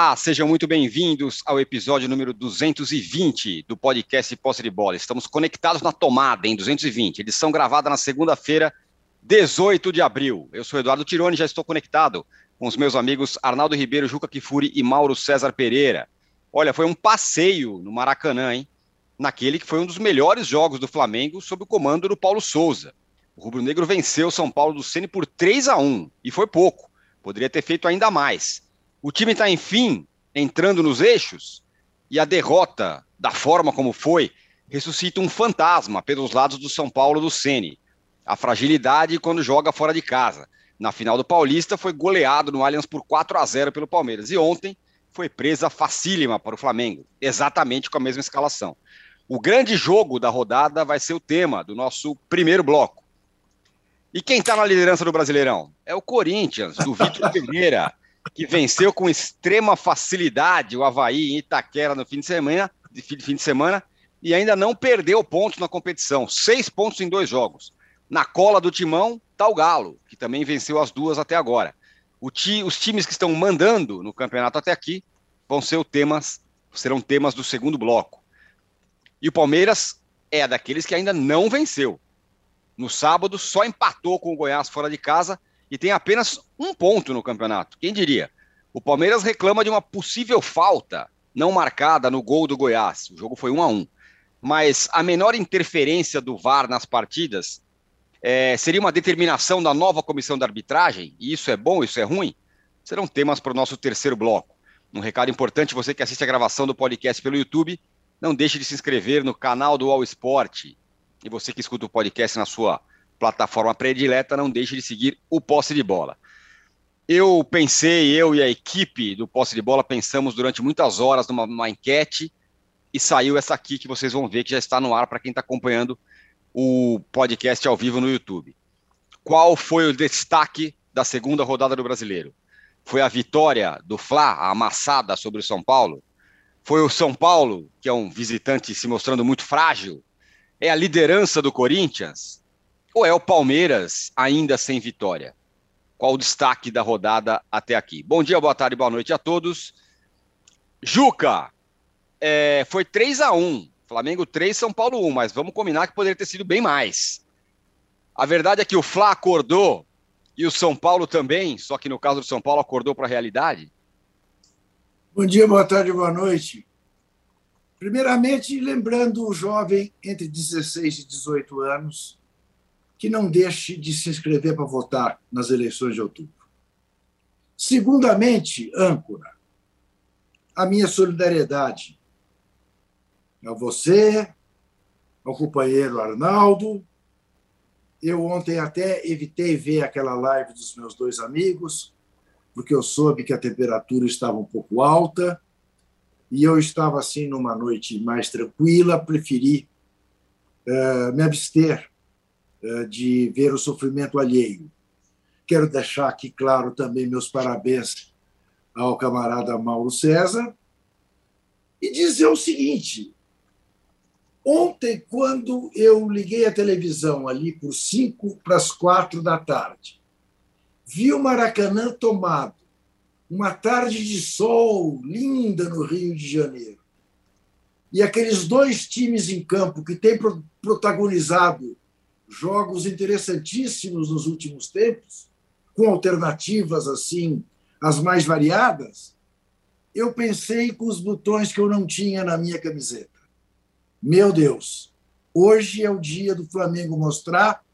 Olá, sejam muito bem-vindos ao episódio número 220 do podcast Posse de Bola. Estamos conectados na tomada em 220, edição gravada na segunda-feira, 18 de abril. Eu sou Eduardo Tironi, já estou conectado com os meus amigos Arnaldo Ribeiro, Juca Kifuri e Mauro César Pereira. Olha, foi um passeio no Maracanã, hein? Naquele que foi um dos melhores jogos do Flamengo sob o comando do Paulo Souza. O Rubro Negro venceu São Paulo do Ceni por 3 a 1 e foi pouco. Poderia ter feito ainda mais. O time está, enfim, entrando nos eixos e a derrota, da forma como foi, ressuscita um fantasma pelos lados do São Paulo do Sene. A fragilidade quando joga fora de casa. Na final do Paulista foi goleado no Allianz por 4 a 0 pelo Palmeiras e ontem foi presa facílima para o Flamengo, exatamente com a mesma escalação. O grande jogo da rodada vai ser o tema do nosso primeiro bloco. E quem está na liderança do Brasileirão? É o Corinthians, do Vitor Pereira que venceu com extrema facilidade o Havaí em Itaquera no fim de semana, de fim de semana e ainda não perdeu pontos na competição. Seis pontos em dois jogos. Na cola do timão está o Galo, que também venceu as duas até agora. Ti, os times que estão mandando no campeonato até aqui vão ser temas, serão temas do segundo bloco. E o Palmeiras é daqueles que ainda não venceu. No sábado só empatou com o Goiás fora de casa e tem apenas um ponto no campeonato. Quem diria? O Palmeiras reclama de uma possível falta não marcada no gol do Goiás. O jogo foi 1 a 1 Mas a menor interferência do VAR nas partidas é, seria uma determinação da nova comissão de arbitragem? E isso é bom, isso é ruim? Serão temas para o nosso terceiro bloco. Um recado importante: você que assiste a gravação do podcast pelo YouTube, não deixe de se inscrever no canal do All Sport. E você que escuta o podcast na sua plataforma predileta, não deixe de seguir o Posse de Bola. Eu pensei, eu e a equipe do Posse de Bola pensamos durante muitas horas numa, numa enquete e saiu essa aqui que vocês vão ver que já está no ar para quem está acompanhando o podcast ao vivo no YouTube. Qual foi o destaque da segunda rodada do Brasileiro? Foi a vitória do Fla, a amassada sobre o São Paulo? Foi o São Paulo, que é um visitante se mostrando muito frágil? É a liderança do Corinthians? Ou é o Palmeiras ainda sem vitória? Qual o destaque da rodada até aqui? Bom dia, boa tarde, boa noite a todos. Juca, é, foi 3 a 1 Flamengo 3, São Paulo 1, mas vamos combinar que poderia ter sido bem mais. A verdade é que o Fla acordou e o São Paulo também, só que no caso do São Paulo acordou para a realidade. Bom dia, boa tarde, boa noite. Primeiramente, lembrando o jovem entre 16 e 18 anos que não deixe de se inscrever para votar nas eleições de outubro. Segundamente, âncora, a minha solidariedade a você, ao companheiro Arnaldo. Eu ontem até evitei ver aquela live dos meus dois amigos, porque eu soube que a temperatura estava um pouco alta e eu estava assim numa noite mais tranquila, preferi uh, me abster de ver o sofrimento alheio. Quero deixar aqui claro também meus parabéns ao camarada Mauro César e dizer o seguinte: ontem, quando eu liguei a televisão ali por cinco para as quatro da tarde, vi o Maracanã tomado, uma tarde de sol linda no Rio de Janeiro. E aqueles dois times em campo que têm protagonizado jogos interessantíssimos nos últimos tempos, com alternativas assim, as mais variadas, eu pensei com os botões que eu não tinha na minha camiseta. Meu Deus, hoje é o dia do Flamengo mostrar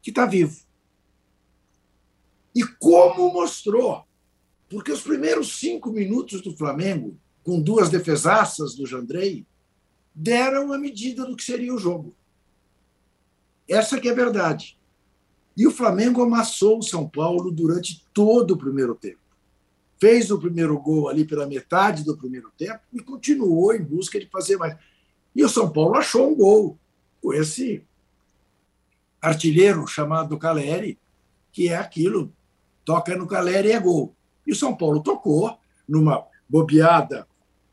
que está vivo. E como mostrou? Porque os primeiros cinco minutos do Flamengo, com duas defesaças do Jandrei, deram a medida do que seria o jogo. Essa que é a verdade. E o Flamengo amassou o São Paulo durante todo o primeiro tempo. Fez o primeiro gol ali pela metade do primeiro tempo e continuou em busca de fazer mais. E o São Paulo achou um gol com esse artilheiro chamado Caleri, que é aquilo, toca no Caleri e é gol. E o São Paulo tocou numa bobeada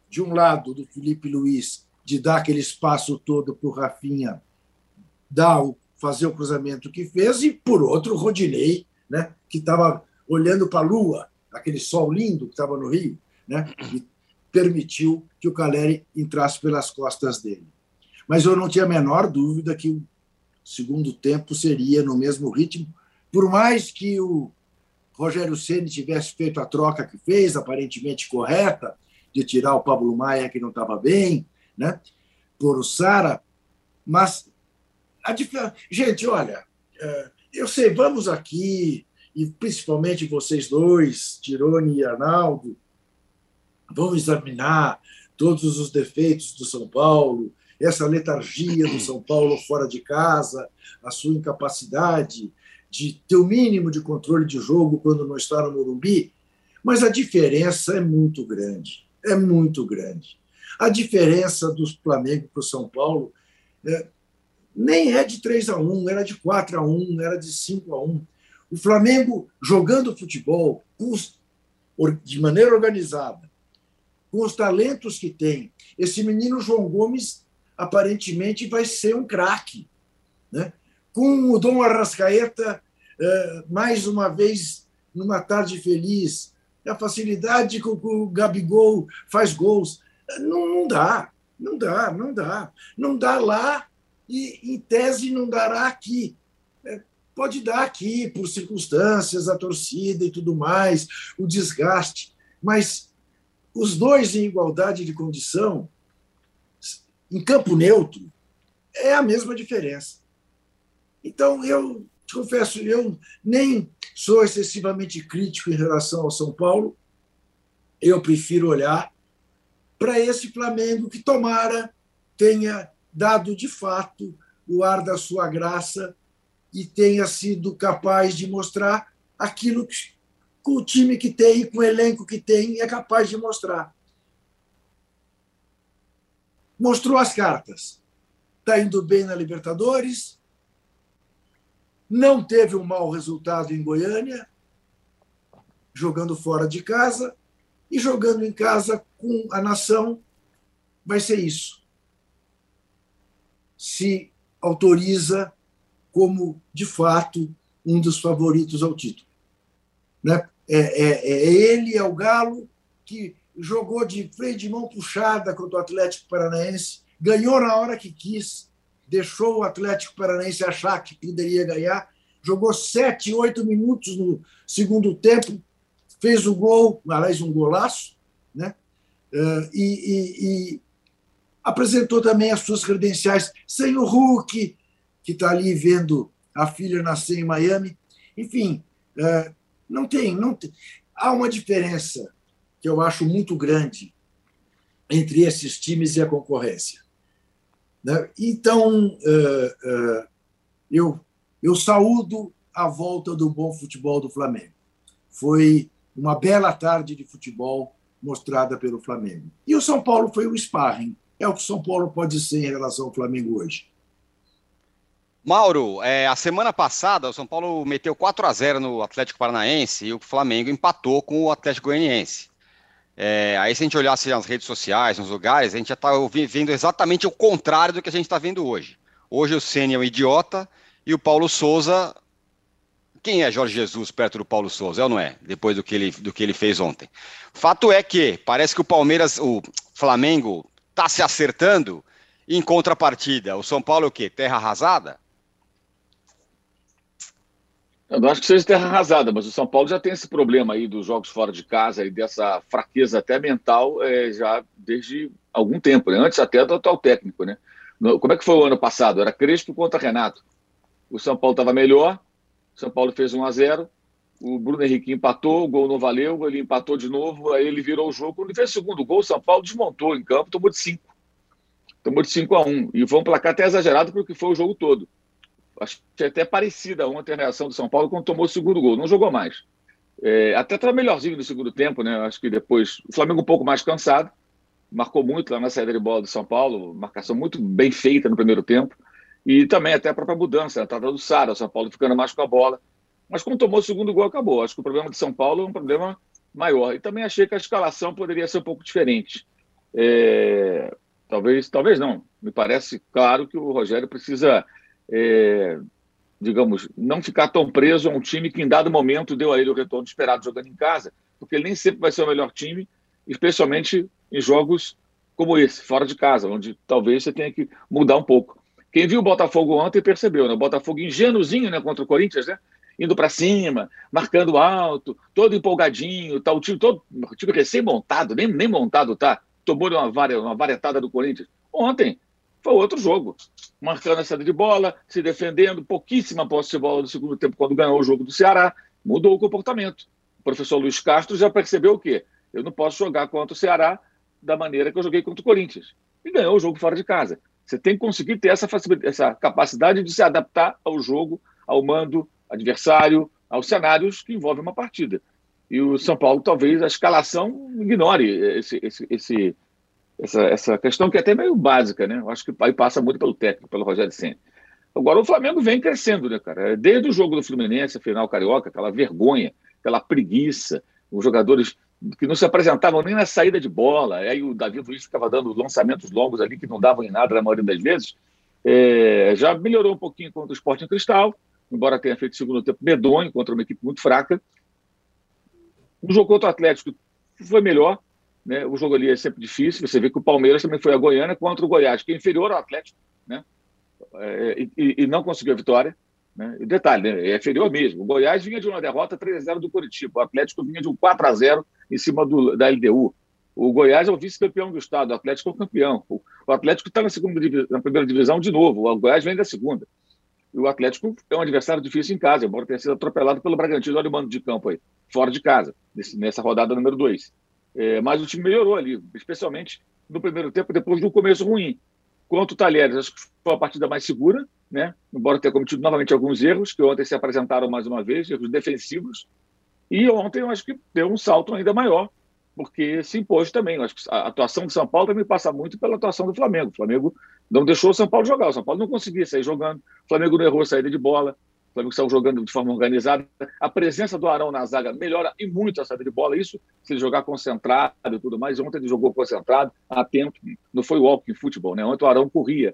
de um lado do Felipe Luiz de dar aquele espaço todo para o Rafinha dar o fazer o cruzamento que fez, e por outro, o Rodinei, né, que estava olhando para a lua, aquele sol lindo que estava no Rio, né? e permitiu que o Caleri entrasse pelas costas dele. Mas eu não tinha a menor dúvida que o segundo tempo seria no mesmo ritmo, por mais que o Rogério Ceni tivesse feito a troca que fez, aparentemente correta, de tirar o Pablo Maia, que não estava bem, né? por o Sara, mas a diferença. Gente, olha, é, eu sei, vamos aqui, e principalmente vocês dois, Tirone e Arnaldo, vão examinar todos os defeitos do São Paulo, essa letargia do São Paulo fora de casa, a sua incapacidade de ter o mínimo de controle de jogo quando não está no Morumbi, mas a diferença é muito grande, é muito grande. A diferença do Flamengo para o São Paulo é, nem é de 3 a 1, era de 4 a 1, era de 5 a 1. O Flamengo jogando futebol de maneira organizada, com os talentos que tem. Esse menino João Gomes aparentemente vai ser um craque. Né? Com o Dom Arrascaeta, eh, mais uma vez, numa tarde feliz, a facilidade com que o Gabigol faz gols. Não, não dá, não dá, não dá. Não dá lá e, em tese, não dará aqui. É, pode dar aqui, por circunstâncias, a torcida e tudo mais, o desgaste, mas os dois em igualdade de condição, em campo neutro, é a mesma diferença. Então, eu te confesso, eu nem sou excessivamente crítico em relação ao São Paulo, eu prefiro olhar para esse Flamengo que tomara tenha dado de fato o ar da sua graça e tenha sido capaz de mostrar aquilo que com o time que tem, com o elenco que tem, é capaz de mostrar. Mostrou as cartas. Está indo bem na Libertadores, não teve um mau resultado em Goiânia, jogando fora de casa, e jogando em casa com a nação, vai ser isso. Se autoriza como, de fato, um dos favoritos ao título. Né? É, é, é ele, é o Galo, que jogou de freio de mão puxada contra o Atlético Paranaense, ganhou na hora que quis, deixou o Atlético Paranaense achar que poderia ganhar, jogou sete, oito minutos no segundo tempo, fez o gol, aliás, um golaço, né? E, e, e apresentou também as suas credenciais, sem o Hulk, que está ali vendo a filha nascer em Miami. Enfim, eh, não tem, não tem. Há uma diferença que eu acho muito grande entre esses times e a concorrência. Né? Então, eh, eu, eu saúdo a volta do bom futebol do Flamengo. Foi uma bela tarde de futebol mostrada pelo Flamengo. E o São Paulo foi o sparring. É o que São Paulo pode ser em relação ao Flamengo hoje. Mauro, é, a semana passada o São Paulo meteu 4 a 0 no Atlético Paranaense e o Flamengo empatou com o Atlético Goianiense. É, aí, se a gente olhasse nas redes sociais, nos lugares, a gente já está vendo exatamente o contrário do que a gente está vendo hoje. Hoje o Ceni é um idiota e o Paulo Souza quem é Jorge Jesus perto do Paulo Souza? É ou não é? Depois do que ele, do que ele fez ontem. Fato é que parece que o Palmeiras, o Flamengo, está se acertando. em contrapartida, o São Paulo é o quê? Terra arrasada? Eu não acho que seja terra arrasada, mas o São Paulo já tem esse problema aí dos jogos fora de casa e dessa fraqueza até mental é, já desde algum tempo, né? antes até do atual técnico. Né? Como é que foi o ano passado? Era Crespo contra Renato. O São Paulo estava melhor, são Paulo fez 1 a 0 o Bruno Henrique empatou, o gol não valeu, ele empatou de novo, aí ele virou o jogo. Quando fez o segundo gol, o São Paulo desmontou em campo, tomou de 5. Tomou de 5 a 1. E foi um placar até exagerado porque foi o jogo todo. Acho que é até parecida ontem a reação do São Paulo quando tomou o segundo gol. Não jogou mais. É, até estava melhorzinho no segundo tempo, né? Acho que depois o Flamengo um pouco mais cansado, marcou muito lá na saída de bola do São Paulo, marcação muito bem feita no primeiro tempo. E também até a própria mudança, a entrada do Sara, o São Paulo ficando mais com a bola. Mas quando tomou o segundo gol, acabou. Acho que o problema de São Paulo é um problema maior. E também achei que a escalação poderia ser um pouco diferente. É... Talvez, talvez não. Me parece claro que o Rogério precisa, é... digamos, não ficar tão preso a um time que em dado momento deu a ele o retorno esperado jogando em casa, porque ele nem sempre vai ser o melhor time especialmente em jogos como esse, fora de casa, onde talvez você tenha que mudar um pouco. Quem viu o Botafogo ontem percebeu, né? O Botafogo ingênuozinho né, contra o Corinthians, né? Indo para cima, marcando alto, todo empolgadinho, tá, o time todo, o time recém-montado, nem, nem montado tá, tomou uma, varia, uma varetada do Corinthians. Ontem foi outro jogo, marcando a saída de bola, se defendendo, pouquíssima posse de bola no segundo tempo, quando ganhou o jogo do Ceará, mudou o comportamento. O professor Luiz Castro já percebeu o quê? Eu não posso jogar contra o Ceará da maneira que eu joguei contra o Corinthians. E ganhou o jogo fora de casa. Você tem que conseguir ter essa, essa capacidade de se adaptar ao jogo, ao mando adversário, aos cenários que envolvem uma partida. E o São Paulo, talvez, a escalação ignore esse, esse, esse, essa, essa questão que é até meio básica, né? Eu acho que aí passa muito pelo técnico, pelo Rogério Senna. Agora, o Flamengo vem crescendo, né, cara? Desde o jogo do Fluminense, a final carioca, aquela vergonha, aquela preguiça, os jogadores que não se apresentavam nem na saída de bola. Aí o Davi Luiz ficava dando lançamentos longos ali que não davam em nada na maioria das vezes. É, já melhorou um pouquinho contra o Sporting Cristal, embora tenha feito segundo tempo medonho contra uma equipe muito fraca. O jogo contra o Atlético foi melhor, né? O jogo ali é sempre difícil. Você vê que o Palmeiras também foi a Goiânia contra o Goiás, que é inferior ao Atlético, né? É, e, e, não conseguiu a vitória. Né? E detalhe, né? é inferior mesmo. O Goiás vinha de uma derrota 3 a 0 do Curitiba. O Atlético vinha de um 4 a 0 em cima do, da LDU. O Goiás é o vice-campeão do estado, o Atlético é o campeão. O, o Atlético está na, segunda, na primeira divisão de novo, o Goiás vem da segunda. O Atlético é um adversário difícil em casa, embora tenha sido atropelado pelo Bragantino. Olha o mando de campo aí, fora de casa, nesse, nessa rodada número 2. É, mas o time melhorou ali, especialmente no primeiro tempo, depois do começo ruim. Quanto o Talheres, acho que foi a partida mais segura, né? embora tenha cometido novamente alguns erros, que ontem se apresentaram mais uma vez, erros defensivos, e ontem eu acho que deu um salto ainda maior, porque se impôs também. Acho que a atuação do São Paulo também passa muito pela atuação do Flamengo. O Flamengo não deixou o São Paulo jogar. O São Paulo não conseguia sair jogando. O Flamengo não errou a saída de bola. O Flamengo saiu jogando de forma organizada. A presença do Arão na zaga melhora e muito a saída de bola. Isso se ele jogar concentrado e tudo mais. Ontem ele jogou concentrado, atento. Não foi walking futebol, né? Ontem o Arão corria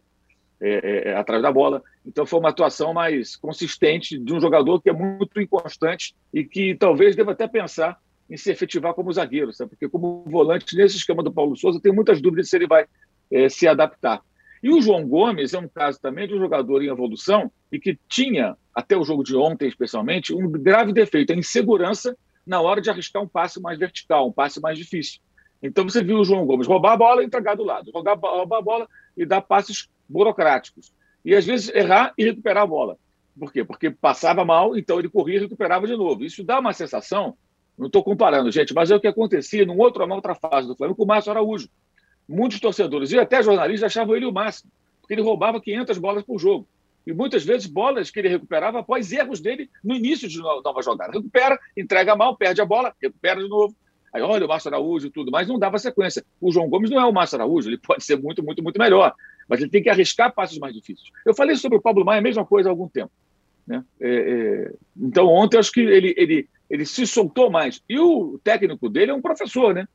é, é, é, atrás da bola. Então foi uma atuação mais consistente de um jogador que é muito inconstante e que talvez deva até pensar em se efetivar como zagueiro, sabe? porque como volante nesse esquema do Paulo Souza tem muitas dúvidas se ele vai é, se adaptar. E o João Gomes é um caso também de um jogador em evolução e que tinha, até o jogo de ontem especialmente, um grave defeito, a insegurança na hora de arriscar um passe mais vertical, um passe mais difícil. Então você viu o João Gomes roubar a bola e entregar do lado, roubar, roubar a bola e dar passes burocráticos. E às vezes errar e recuperar a bola. Por quê? Porque passava mal, então ele corria e recuperava de novo. Isso dá uma sensação, não estou comparando, gente, mas é o que acontecia num outro, numa outra fase do Flamengo com o Márcio Araújo. Muitos torcedores e até jornalistas achavam ele o máximo, porque ele roubava 500 bolas por jogo. E muitas vezes bolas que ele recuperava após erros dele no início de nova jogada. Recupera, entrega mal, perde a bola, recupera de novo. Aí olha o Márcio Araújo e tudo, mas não dava sequência. O João Gomes não é o Márcio Araújo, ele pode ser muito, muito, muito melhor mas ele tem que arriscar passos mais difíceis. Eu falei sobre o Pablo Maia a mesma coisa há algum tempo. Né? É, é, então, ontem, acho que ele, ele, ele se soltou mais. E o técnico dele é um professor, né?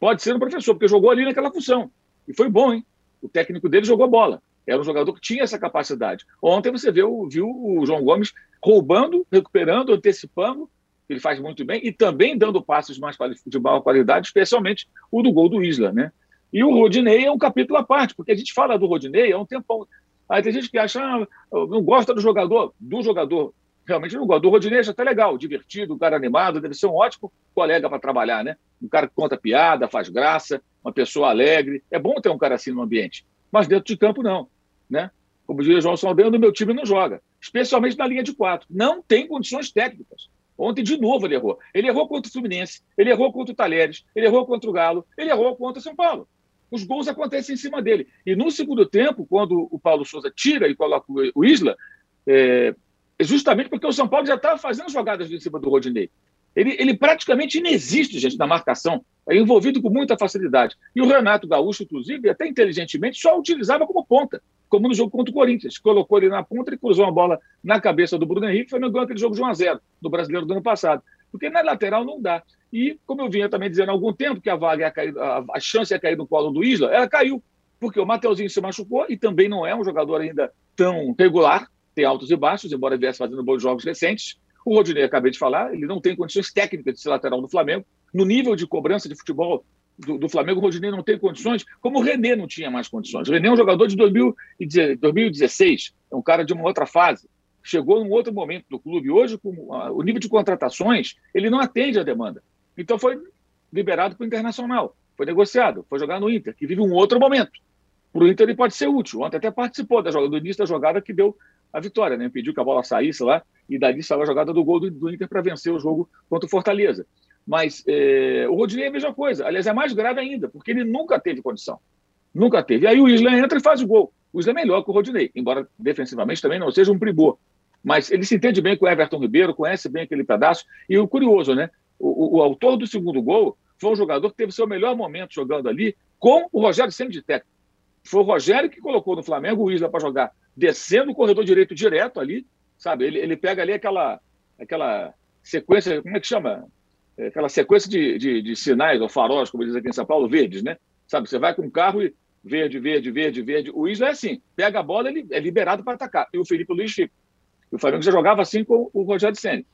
Pode ser um professor, porque jogou ali naquela função. E foi bom, hein? O técnico dele jogou bola. Era um jogador que tinha essa capacidade. Ontem você viu, viu o João Gomes roubando, recuperando, antecipando, ele faz muito bem, e também dando passos mais de maior qualidade, especialmente o do gol do Isla, né? E o Rodinei é um capítulo à parte, porque a gente fala do Rodinei há um tempão. Aí tem gente que acha, ah, não gosta do jogador, do jogador. Realmente não gosta. Do Rodinei até legal, divertido, um cara animado, deve ser um ótimo colega para trabalhar, né? Um cara que conta piada, faz graça, uma pessoa alegre. É bom ter um cara assim no ambiente. Mas dentro de campo, não. Né? Como o João Saldanha, no meu time não joga. Especialmente na linha de quatro. Não tem condições técnicas. Ontem, de novo, ele errou. Ele errou contra o Fluminense, ele errou contra o Talheres, ele errou contra o Galo, ele errou contra o São Paulo os gols acontecem em cima dele. E no segundo tempo, quando o Paulo Souza tira e coloca o Isla, é justamente porque o São Paulo já estava fazendo jogadas em cima do Rodinei. Ele, ele praticamente inexiste, gente, na marcação. É envolvido com muita facilidade. E o Renato Gaúcho, inclusive, até inteligentemente, só utilizava como ponta, como no jogo contra o Corinthians. Colocou ele na ponta e cruzou uma bola na cabeça do Bruno Henrique, foi no aquele jogo de 1 a 0 do brasileiro do ano passado. Porque na lateral não dá. E, como eu vinha também dizendo há algum tempo que a vaga ia cair, a, a chance ia cair no colo do Isla, ela caiu. Porque o Mateuzinho se machucou e também não é um jogador ainda tão regular, tem altos e baixos, embora viesse fazendo bons jogos recentes. O Rodinei, acabei de falar, ele não tem condições técnicas de ser lateral do Flamengo. No nível de cobrança de futebol do, do, Flamengo, o Rodinei não tem condições, como o René não tinha mais condições. O René é um jogador de 2016, é um cara de uma outra fase. Chegou num outro momento do clube. Hoje, com o nível de contratações, ele não atende à demanda. Então foi liberado para o Internacional, foi negociado, foi jogar no Inter, que vive um outro momento. Para o Inter ele pode ser útil. Ontem até participou da jogada, do início da jogada que deu a vitória, né? Pediu que a bola saísse lá e dali saiu a jogada do gol do, do Inter para vencer o jogo contra o Fortaleza. Mas é, o Rodinei é a mesma coisa. Aliás, é mais grave ainda, porque ele nunca teve condição. Nunca teve. E aí o Isla entra e faz o gol. O Isla é melhor que o Rodinei, embora defensivamente também não seja um primor. Mas ele se entende bem com o Everton Ribeiro, conhece bem aquele pedaço. E o curioso, né? O, o, o autor do segundo gol foi um jogador que teve seu melhor momento jogando ali com o Rogério Senna de técnico. Foi o Rogério que colocou no Flamengo o Isla para jogar descendo o corredor direito direto ali, sabe? Ele, ele pega ali aquela, aquela sequência, como é que chama? É, aquela sequência de, de, de, sinais ou faróis, como diz aqui em São Paulo, verdes, né? Sabe, você vai com o carro e verde, verde, verde, verde. O Isla é assim, pega a bola, ele é liberado para atacar. E o Felipe Luiz fica. O Flamengo já jogava assim com o Rogério Senna.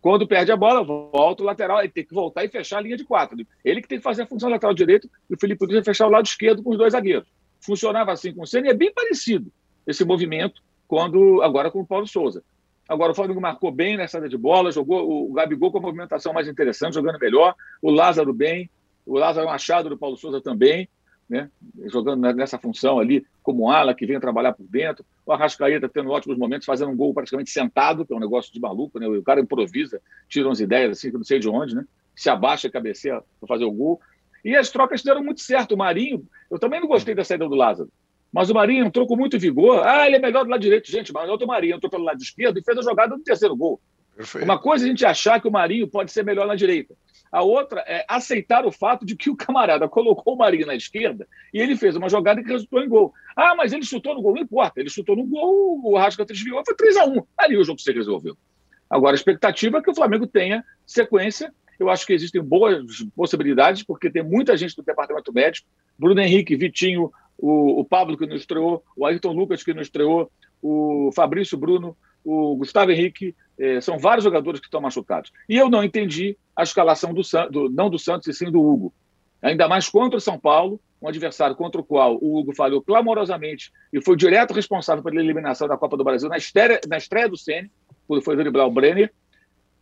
Quando perde a bola, volta o lateral, ele tem que voltar e fechar a linha de quatro. Ele que tem que fazer a função lateral direito e o Felipe Luiz vai fechar o lado esquerdo com os dois zagueiros. Funcionava assim com o Senna e é bem parecido esse movimento quando agora com o Paulo Souza. Agora, o Flamengo marcou bem nessa saída de bola, jogou o Gabigol com a movimentação mais interessante, jogando melhor, o Lázaro bem, o Lázaro Machado do Paulo Souza também, né? jogando nessa função ali como ala, que vem trabalhar por dentro. O Arrascaeta tendo ótimos momentos, fazendo um gol praticamente sentado, que é um negócio de maluco, né? o cara improvisa, tira umas ideias assim, que não sei de onde, né? se abaixa a cabeceira para fazer o gol. E as trocas deram muito certo. O Marinho, eu também não gostei da saída do Lázaro. Mas o Marinho entrou com muito vigor. Ah, ele é melhor do lado direito. Gente, mas o Marinho entrou pelo lado esquerdo e fez a jogada do terceiro gol. Perfeito. Uma coisa é a gente achar que o Marinho pode ser melhor na direita. A outra é aceitar o fato de que o camarada colocou o Marinho na esquerda e ele fez uma jogada que resultou em gol. Ah, mas ele chutou no gol. Não importa. Ele chutou no gol, o Rasca desviou, foi 3 a 1 Ali o jogo se resolveu. Agora, a expectativa é que o Flamengo tenha sequência. Eu acho que existem boas possibilidades, porque tem muita gente do departamento médico. Bruno Henrique, Vitinho, o, o Pablo que nos estreou, o Ayrton Lucas que nos estreou, o Fabrício Bruno, o Gustavo Henrique, eh, são vários jogadores que estão machucados. E eu não entendi a escalação do, do, não do Santos e sim do Hugo. Ainda mais contra o São Paulo, um adversário contra o qual o Hugo falhou clamorosamente e foi direto responsável pela eliminação da Copa do Brasil na estreia, na estreia do Ceni, quando foi driblar o Brenner,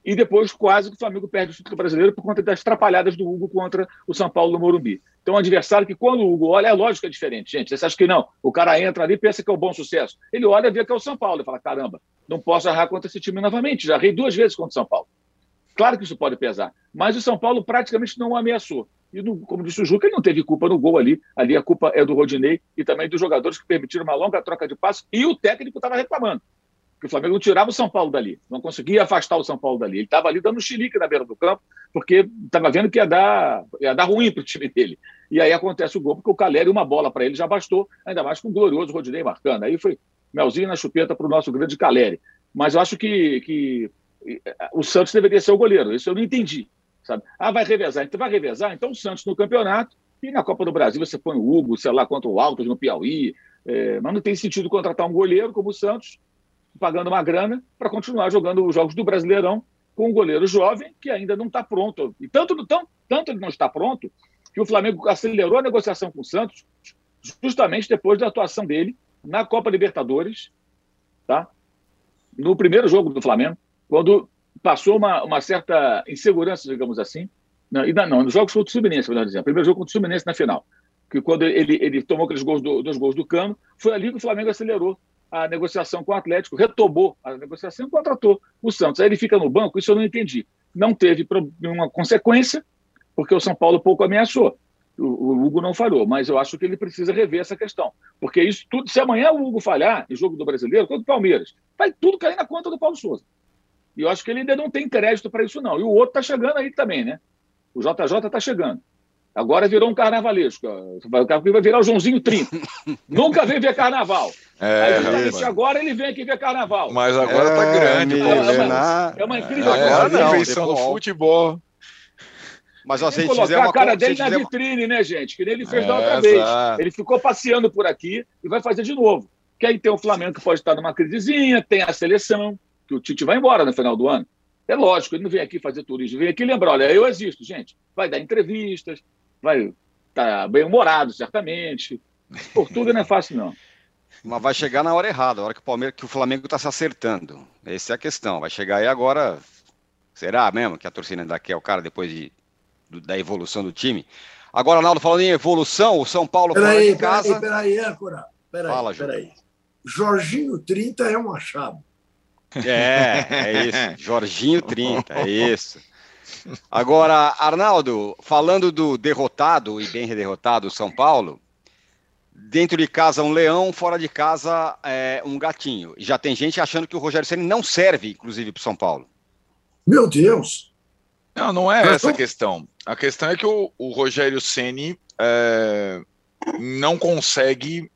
e depois quase que o Flamengo perde o título brasileiro por conta das atrapalhadas do Hugo contra o São Paulo no Morumbi. Então, um adversário que, quando o Hugo olha, é lógico que é diferente, gente. Você acha que não? O cara entra ali e pensa que é um bom sucesso. Ele olha e vê que é o São Paulo e fala: caramba, não posso errar contra esse time novamente. Já errei duas vezes contra o São Paulo. Claro que isso pode pesar, mas o São Paulo praticamente não o ameaçou. E, no, como disse o Juca, ele não teve culpa no gol ali. Ali a culpa é do Rodinei e também dos jogadores que permitiram uma longa troca de passos e o técnico estava reclamando que o Flamengo não tirava o São Paulo dali, não conseguia afastar o São Paulo dali. Ele estava ali dando chilique na beira do campo, porque estava vendo que ia dar, ia dar ruim para o time dele. E aí acontece o gol, porque o Caleri, uma bola para ele já bastou, ainda mais com o glorioso Rodinei marcando. Aí foi melzinho na chupeta para o nosso grande Caleri. Mas eu acho que, que o Santos deveria ser o goleiro, isso eu não entendi. Sabe? Ah, vai revezar, então vai revezar, então o Santos no campeonato e na Copa do Brasil você põe o Hugo, sei lá, contra o Altos no Piauí. É, mas não tem sentido contratar um goleiro como o Santos pagando uma grana para continuar jogando os jogos do Brasileirão com um goleiro jovem que ainda não está pronto. E tanto, tanto, tanto ele não está pronto que o Flamengo acelerou a negociação com o Santos justamente depois da atuação dele na Copa Libertadores, tá? no primeiro jogo do Flamengo, quando passou uma, uma certa insegurança, digamos assim. Não, e não, nos jogos contra o Fluminense, melhor dizendo. Primeiro jogo contra o Fluminense na final. Que quando ele, ele tomou aqueles gols do, dois gols do Cano, foi ali que o Flamengo acelerou a negociação com o Atlético, retomou a negociação e contratou o Santos. Aí ele fica no banco, isso eu não entendi. Não teve nenhuma consequência, porque o São Paulo pouco ameaçou. O, o, Hugo não falhou, mas eu acho que ele precisa rever essa questão. Porque isso tudo, se amanhã o Hugo falhar em jogo do brasileiro, contra o Palmeiras, vai tudo cair na conta do Paulo Souza. E eu acho que ele ainda não tem crédito para isso, não. E o outro está chegando aí também, né? O JJ está chegando. Agora virou um carnavalesco. Vai virar o Joãozinho 30. Nunca veio ver carnaval. É, Aí, agora ele vem aqui ver carnaval. Mas agora tá é, grande. É, uma, é uma incrível é, Agora não, invenção do futebol. Mas ó, se colocar fizer uma a cara dele na vitrine, uma... né, gente? Que nem ele fez é, da outra vez. Ele ficou passeando por aqui e vai fazer de novo. Que aí tem o Flamengo que pode estar numa crisezinha, tem a seleção, que o Tite vai embora no final do ano. É lógico, ele não vem aqui fazer turismo, vem aqui lembrar, olha, eu existo, gente. Vai dar entrevistas, vai tá bem-humorado, certamente. Portuga não é fácil, não. Mas vai chegar na hora errada, a hora que o, Palmeiras, que o Flamengo está se acertando. Essa é a questão. Vai chegar aí agora. Será mesmo que a torcida ainda quer o cara depois de, do, da evolução do time? Agora, Arnaldo, falando em evolução, o São Paulo peraí, fora casa. Peraí, peraí, âncora. Peraí, Fala, peraí. Jorginho 30 é um achado. É, é isso. Jorginho 30, é isso. Agora, Arnaldo, falando do derrotado e bem derrotado São Paulo, dentro de casa um leão, fora de casa é, um gatinho. Já tem gente achando que o Rogério Ceni não serve, inclusive, para o São Paulo. Meu Deus! Não, não é essa a questão. A questão é que o, o Rogério Ceni é, não consegue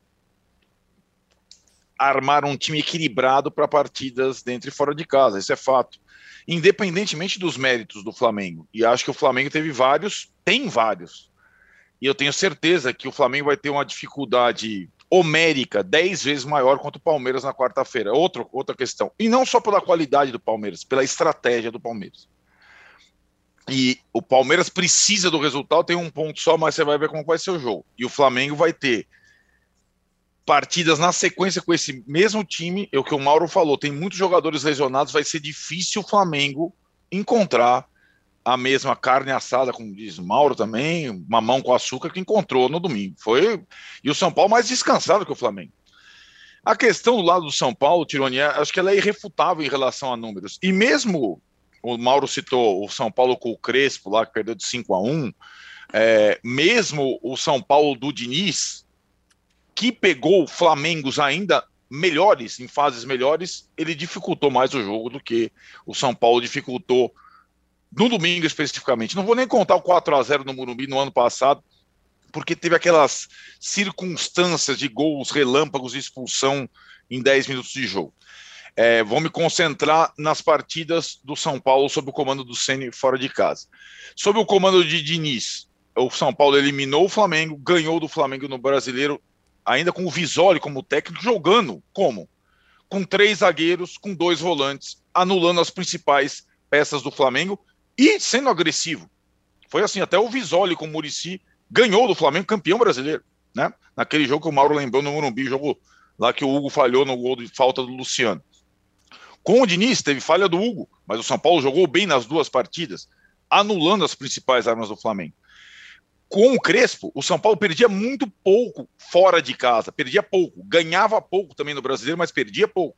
armar um time equilibrado para partidas dentro e fora de casa. Isso é fato independentemente dos méritos do Flamengo. E acho que o Flamengo teve vários, tem vários. E eu tenho certeza que o Flamengo vai ter uma dificuldade homérica dez vezes maior contra o Palmeiras na quarta-feira. Outra, outra questão. E não só pela qualidade do Palmeiras, pela estratégia do Palmeiras. E o Palmeiras precisa do resultado, tem um ponto só, mas você vai ver como vai ser o jogo. E o Flamengo vai ter partidas na sequência com esse mesmo time, é o que o Mauro falou, tem muitos jogadores lesionados, vai ser difícil o Flamengo encontrar a mesma carne assada, como diz Mauro também, mamão com açúcar que encontrou no domingo. Foi e o São Paulo mais descansado que o Flamengo. A questão do lado do São Paulo, Tironi, é, acho que ela é irrefutável em relação a números. E mesmo o Mauro citou o São Paulo com o Crespo lá que perdeu de 5 a 1, é, mesmo o São Paulo do Diniz, que pegou Flamengos ainda melhores, em fases melhores, ele dificultou mais o jogo do que o São Paulo dificultou no domingo especificamente. Não vou nem contar o 4 a 0 no Morumbi no ano passado, porque teve aquelas circunstâncias de gols relâmpagos de expulsão em 10 minutos de jogo. É, vou me concentrar nas partidas do São Paulo sob o comando do Ceni fora de casa. Sob o comando de Diniz, o São Paulo eliminou o Flamengo, ganhou do Flamengo no Brasileiro ainda com o Visoli como técnico, jogando como? Com três zagueiros, com dois volantes, anulando as principais peças do Flamengo e sendo agressivo. Foi assim, até o Visoli com o Murici ganhou do Flamengo campeão brasileiro, né? Naquele jogo que o Mauro lembrou no Morumbi, jogo lá que o Hugo falhou no gol de falta do Luciano. Com o Diniz, teve falha do Hugo, mas o São Paulo jogou bem nas duas partidas, anulando as principais armas do Flamengo com o Crespo, o São Paulo perdia muito pouco fora de casa, perdia pouco, ganhava pouco também no brasileiro, mas perdia pouco.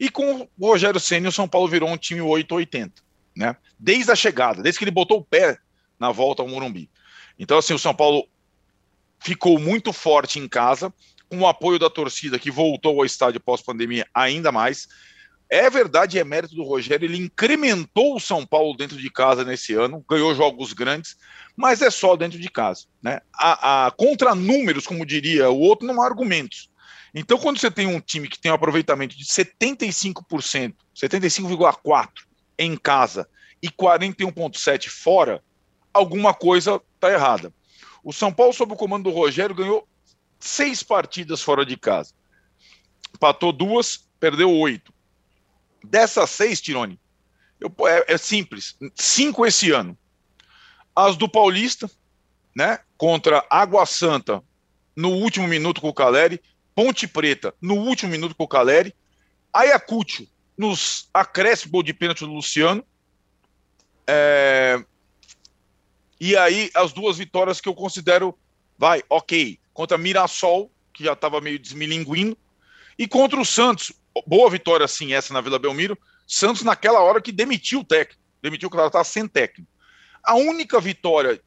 E com o Rogério Senna, o São Paulo virou um time 880, né? Desde a chegada, desde que ele botou o pé na volta ao Morumbi. Então, assim, o São Paulo ficou muito forte em casa, com o apoio da torcida que voltou ao estádio pós-pandemia ainda mais. É verdade, é mérito do Rogério, ele incrementou o São Paulo dentro de casa nesse ano, ganhou jogos grandes, mas é só dentro de casa. Né? A, a, contra números, como diria o outro, não há argumentos. Então, quando você tem um time que tem um aproveitamento de 75%, 75,4% em casa e 41,7% fora, alguma coisa está errada. O São Paulo, sob o comando do Rogério, ganhou seis partidas fora de casa. Empatou duas, perdeu oito. Dessas seis, Tirone, eu, é, é simples. Cinco esse ano. As do Paulista, né? Contra Água Santa no último minuto com o Caleri, Ponte Preta no último minuto com o Caleri, Ayacucho nos acréscimos de pênalti do Luciano. É... E aí as duas vitórias que eu considero, vai, ok, contra Mirassol, que já estava meio desmilinguindo, e contra o Santos, boa vitória sim essa na Vila Belmiro, Santos naquela hora que demitiu o técnico, demitiu o cara estava sem técnico. A única vitória,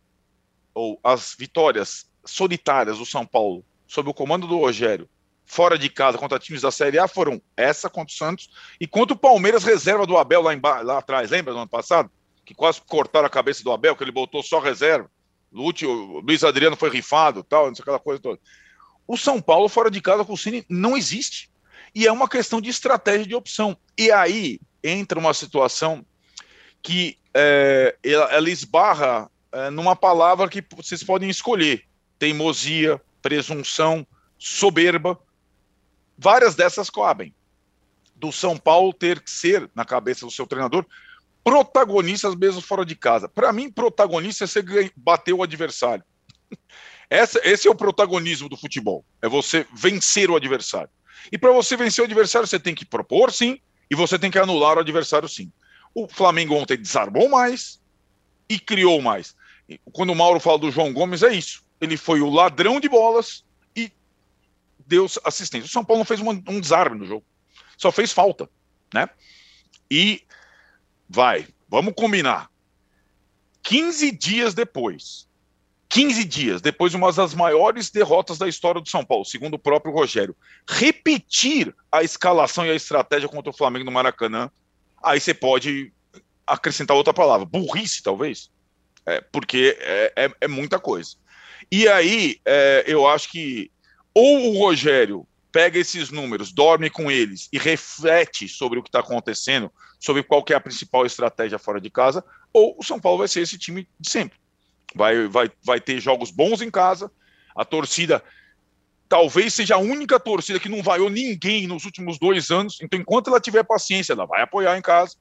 ou as vitórias solitárias do São Paulo, sob o comando do Rogério, fora de casa contra times da Série A, foram essa contra o Santos e contra o Palmeiras, reserva do Abel lá, embaixo, lá atrás. Lembra do ano passado? Que quase cortaram a cabeça do Abel, que ele botou só reserva. Lute, o Luiz Adriano foi rifado, tal, não sei aquela coisa toda. O São Paulo fora de casa com o Cine não existe. E é uma questão de estratégia de opção. E aí entra uma situação que é, ela, ela, esbarra é, numa palavra que vocês podem escolher: teimosia, presunção, soberba. Várias dessas coabem. Do São Paulo ter que ser, na cabeça do seu treinador, protagonistas mesmo fora de casa. Para mim, protagonista é você bater o adversário. Essa, esse é o protagonismo do futebol. É você vencer o adversário. E para você vencer o adversário, você tem que propor sim, e você tem que anular o adversário sim. O Flamengo ontem desarmou mais e criou mais. Quando o Mauro fala do João Gomes, é isso. Ele foi o ladrão de bolas deu assistência. O São Paulo não fez um, um desarme no jogo. Só fez falta, né? E vai, vamos combinar. 15 dias depois, 15 dias depois de uma das maiores derrotas da história do São Paulo, segundo o próprio Rogério, repetir a escalação e a estratégia contra o Flamengo no Maracanã, aí você pode acrescentar outra palavra, burrice talvez, é, porque é, é, é, muita coisa. E aí é, eu acho que ou o Rogério pega esses números, dorme com eles e reflete sobre o que está acontecendo, sobre qual é a principal estratégia fora de casa, ou o São Paulo vai ser esse time de sempre. Vai, vai, vai ter jogos bons em casa, a torcida talvez seja a única torcida que não vaiou ninguém nos últimos dois anos, então enquanto ela tiver paciência, ela vai apoiar em casa.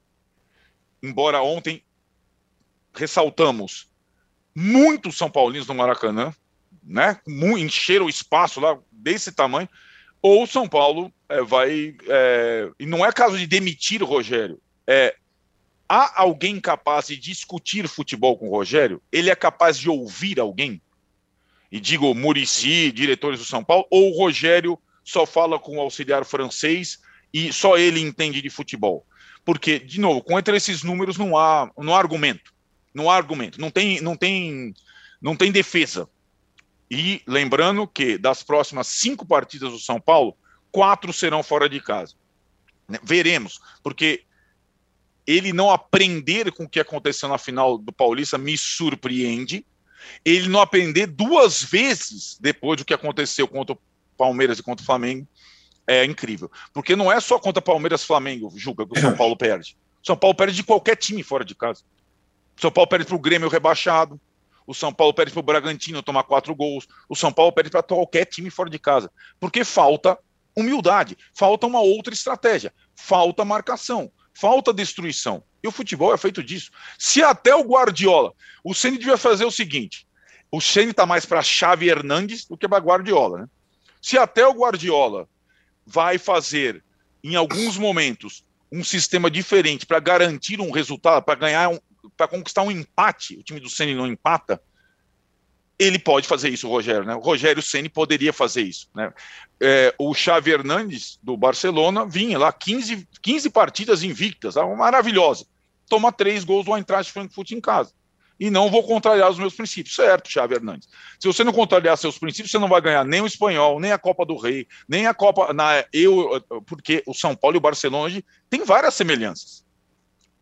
Embora ontem ressaltamos muitos São Paulinos no Maracanã, né? Encheram o espaço lá desse tamanho ou São Paulo é, vai. É, e não é caso de demitir o Rogério. É, há alguém capaz de discutir futebol com o Rogério? Ele é capaz de ouvir alguém? E digo, Murici, diretores do São Paulo, ou o Rogério só fala com o auxiliar francês e só ele entende de futebol? Porque, de novo, com entre esses números não há, não há argumento. Não há argumento. Não tem, não tem, não tem defesa. E lembrando que das próximas cinco partidas do São Paulo, quatro serão fora de casa. Né, veremos, porque ele não aprender com o que aconteceu na final do Paulista me surpreende. Ele não aprender duas vezes depois do que aconteceu contra o Palmeiras e contra o Flamengo é incrível. Porque não é só contra Palmeiras e Flamengo, julga, que o São Paulo perde. São Paulo perde de qualquer time fora de casa. São Paulo perde para o Grêmio rebaixado. O São Paulo perde para o Bragantino tomar quatro gols. O São Paulo perde para qualquer time fora de casa. Porque falta humildade, falta uma outra estratégia, falta marcação, falta destruição. E o futebol é feito disso. Se até o Guardiola, o Ceni devia fazer o seguinte: o Ceni está mais para Xavi Hernandes do que para Guardiola. Né? Se até o Guardiola vai fazer, em alguns momentos, um sistema diferente para garantir um resultado, para ganhar um, para conquistar um empate, o time do Ceni não empata, ele pode fazer isso, o Rogério. Né? O Rogério Ceni poderia fazer isso. Né? É, o Xavi Hernandes, do Barcelona, vinha lá 15, 15 partidas invictas, maravilhosa. Toma três gols do Eintracht Frankfurt em casa. E não vou contrariar os meus princípios. Certo, Xavi Hernandes. Se você não contrariar seus princípios, você não vai ganhar nem o Espanhol, nem a Copa do Rei, nem a Copa... Na, eu, porque o São Paulo e o Barcelona têm várias semelhanças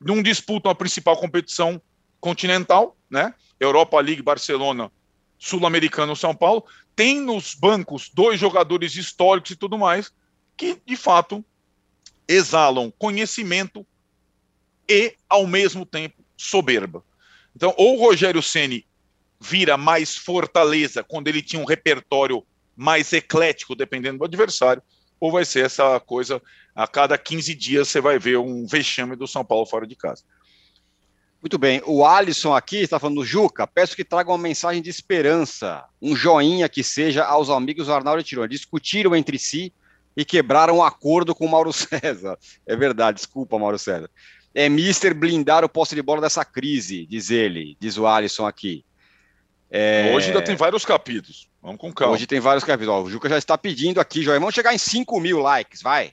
não disputam a principal competição continental, né? Europa League, Barcelona, Sul-Americano, São Paulo, tem nos bancos dois jogadores históricos e tudo mais que, de fato, exalam conhecimento e, ao mesmo tempo, soberba. Então, ou o Rogério Ceni vira mais fortaleza quando ele tinha um repertório mais eclético, dependendo do adversário, ou vai ser essa coisa, a cada 15 dias você vai ver um vexame do São Paulo fora de casa. Muito bem, o Alisson aqui está falando, Juca, peço que traga uma mensagem de esperança, um joinha que seja aos amigos do Arnaldo e Tironi. Discutiram entre si e quebraram um acordo com o Mauro César. É verdade, desculpa, Mauro César. É Mister blindar o posse de bola dessa crise, diz ele, diz o Alisson aqui. É... Hoje ainda tem vários capítulos. Vamos com calma. Hoje tem vários capítulos. o Juca já está pedindo aqui, João. Vamos chegar em 5 mil likes, vai.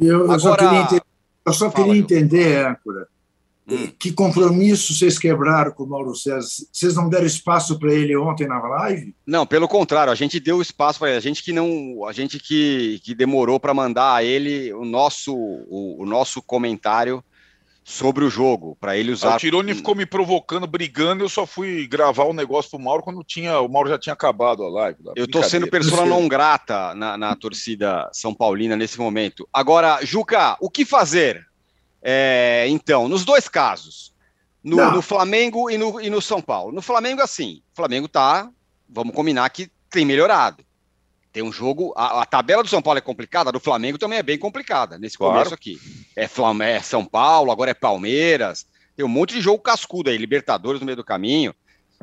Eu, eu Agora... só queria entender, eu só queria entender âncora, hum. que compromisso vocês quebraram com o Mauro César? Vocês não deram espaço para ele ontem na live? Não, pelo contrário, a gente deu espaço para ele. A gente que não, a gente que, que demorou para mandar a ele o nosso, o, o nosso comentário sobre o jogo, para ele usar. O Tirone ficou me provocando, brigando, eu só fui gravar o um negócio pro Mauro quando tinha, o Mauro já tinha acabado a live. Eu tô sendo persona não grata na, na torcida São Paulina nesse momento. Agora, Juca, o que fazer? É, então, nos dois casos, no, no, Flamengo e no, e no São Paulo. No Flamengo, assim, o Flamengo tá, vamos combinar que tem melhorado. Tem um jogo. A, a, tabela do São Paulo é complicada, a do Flamengo também é bem complicada nesse claro. começo aqui. É, Flam é São Paulo, agora é Palmeiras. Tem um monte de jogo cascudo aí, Libertadores no meio do caminho.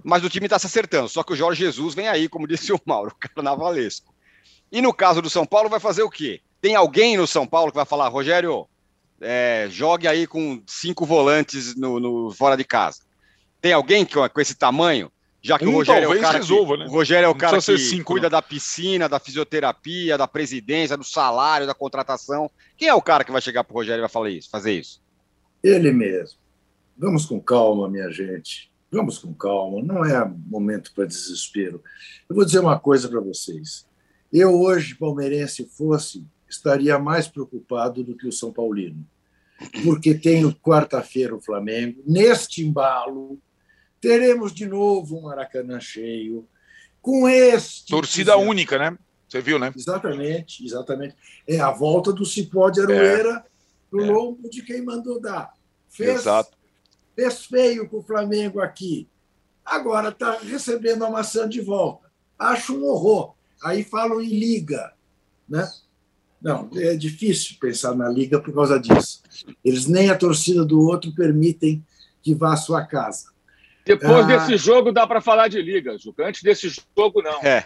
mas o time está se acertando. Só que o Jorge Jesus vem aí, como disse o Mauro, carnavalesco. E no caso do São Paulo, vai fazer o quê? Tem alguém no São Paulo que vai falar, Rogério, é, jogue aí com cinco volantes no, no, fora de casa. Tem alguém que, com esse tamanho? Já que um, o Rogério é o cara resolva, que, né? o Rogério é o cara que cinco, cuida né? da piscina, da fisioterapia, da presidência, do salário, da contratação. Quem é o cara que vai chegar para o Rogério e vai falar isso, fazer isso? Ele mesmo. Vamos com calma, minha gente. Vamos com calma. Não é momento para desespero. Eu vou dizer uma coisa para vocês. Eu hoje, palmeirense fosse, estaria mais preocupado do que o São Paulino, porque tenho quarta-feira o Flamengo, neste embalo, teremos de novo um Maracanã cheio, com este. Torcida única, né? Você viu, né? Exatamente, exatamente. É a volta do Cipó de Aroeira é, é. lombo de quem mandou dar. Fez, Exato. fez feio com o Flamengo aqui. Agora está recebendo a maçã de volta. Acho um horror. Aí falam em liga. Né? Não, é difícil pensar na liga por causa disso. Eles nem a torcida do outro permitem que vá à sua casa. Depois ah. desse jogo dá para falar de liga, Juca. Antes desse jogo, não. É.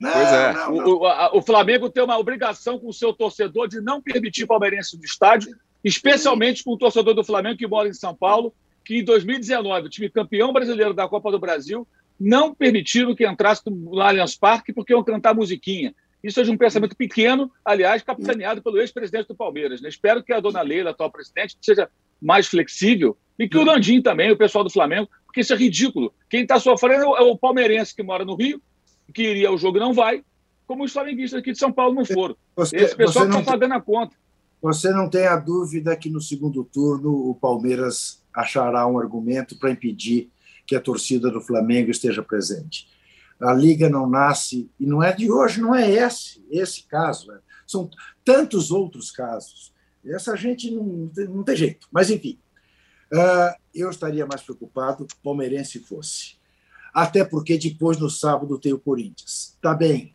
Não, pois é. Não, não. O, o, o, Flamengo tem uma obrigação com o seu torcedor de não permitir palmeirense no estádio, especialmente com o torcedor do Flamengo que mora em São Paulo, que em 2019, o time campeão brasileiro da Copa do Brasil, não permitiram que entrasse no Allianz Parque porque iam cantar musiquinha. Isso é de um pensamento pequeno, aliás, capitaneado pelo ex-presidente do Palmeiras. Né? Espero que a dona Leila, atual presidente, seja mais flexível e que o Landim também, o pessoal do Flamengo, porque isso é ridículo. Quem está sofrendo é o palmeirense que mora no Rio, que iria ao jogo não vai, como os flamenguistas aqui de São Paulo não foram. Você, Esse pessoal está pagando a conta. Você não tem a dúvida que no segundo turno o Palmeiras achará um argumento para impedir que a torcida do Flamengo esteja presente. A liga não nasce, e não é de hoje, não é esse, esse caso. Né? São tantos outros casos. Essa gente não, não tem jeito. Mas, enfim, uh, eu estaria mais preocupado palmeirense fosse. Até porque depois, no sábado, tem o Corinthians. Tá bem,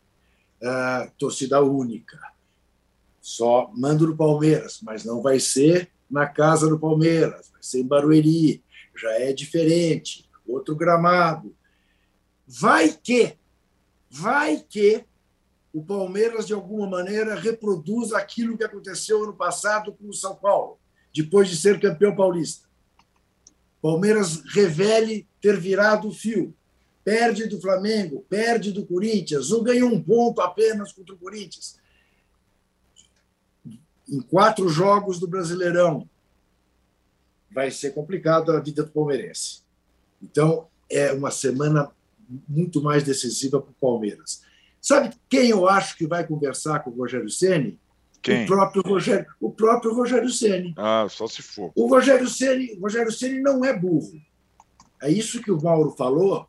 uh, torcida única. Só mando no Palmeiras, mas não vai ser na casa do Palmeiras, vai ser em Barueri, já é diferente, outro gramado, Vai que, vai que o Palmeiras, de alguma maneira, reproduz aquilo que aconteceu ano passado com o São Paulo, depois de ser campeão paulista. Palmeiras revele ter virado o fio. Perde do Flamengo, perde do Corinthians, ou ganha um ponto apenas contra o Corinthians. Em quatro jogos do Brasileirão. Vai ser complicado a vida do palmeirense. Então, é uma semana muito mais decisiva para o Palmeiras. Sabe quem eu acho que vai conversar com o Rogério Ceni? Quem? O próprio Rogério, o próprio Rogério Ceni. Ah, só se for. O Rogério Ceni, Rogério Ceni não é burro. É isso que o Mauro falou,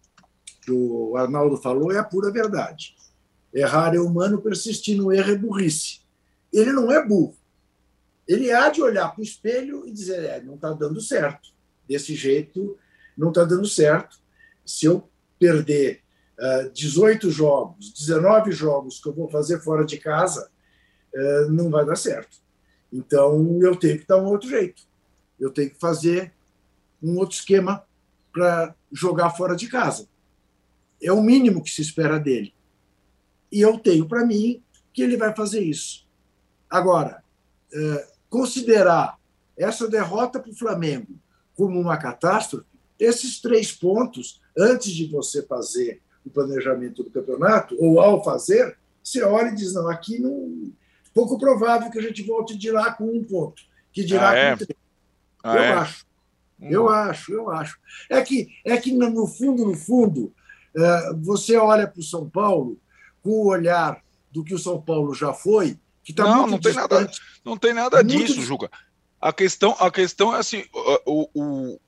que o Arnaldo falou, é a pura verdade. Errar é humano, persistir no erro é burrice. Ele não é burro. Ele há de olhar para o espelho e dizer: é, não está dando certo. Desse jeito, não está dando certo. Se eu perder uh, 18 jogos, 19 jogos que eu vou fazer fora de casa, uh, não vai dar certo. Então, eu tenho que dar um outro jeito. Eu tenho que fazer um outro esquema para jogar fora de casa. É o mínimo que se espera dele. E eu tenho para mim que ele vai fazer isso. Agora, uh, considerar essa derrota para o Flamengo como uma catástrofe, esses três pontos antes de você fazer o planejamento do campeonato, ou ao fazer, você olha e diz: não, aqui não. Pouco provável que a gente volte de lá com um ponto, que dirá ah, é? com três. Ah, eu é? acho. Hum. Eu acho, eu acho. É que, é que no fundo, no fundo, é, você olha para o São Paulo com o olhar do que o São Paulo já foi, que está muito não tem nada, não tem nada disso, Juca. A questão, a questão é assim, o, o,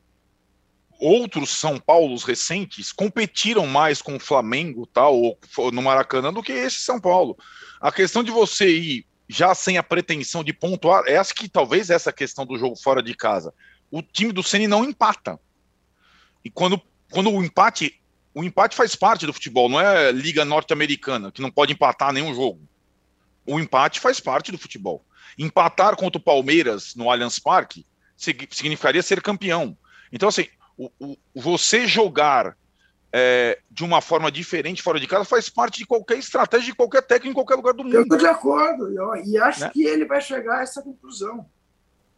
outros São Paulos recentes competiram mais com o Flamengo tal, ou no Maracanã do que esse São Paulo. A questão de você ir já sem a pretensão de pontuar, é acho que talvez essa questão do jogo fora de casa. O time do Ceni não empata. E quando, quando o empate, o empate faz parte do futebol, não é liga norte-americana que não pode empatar nenhum jogo. O empate faz parte do futebol. Empatar contra o Palmeiras no Allianz Parque significaria ser campeão. Então, assim, o, o, você jogar é, de uma forma diferente fora de casa faz parte de qualquer estratégia de qualquer técnico em qualquer lugar do mundo. Eu estou de acordo, e acho né? que ele vai chegar a essa conclusão.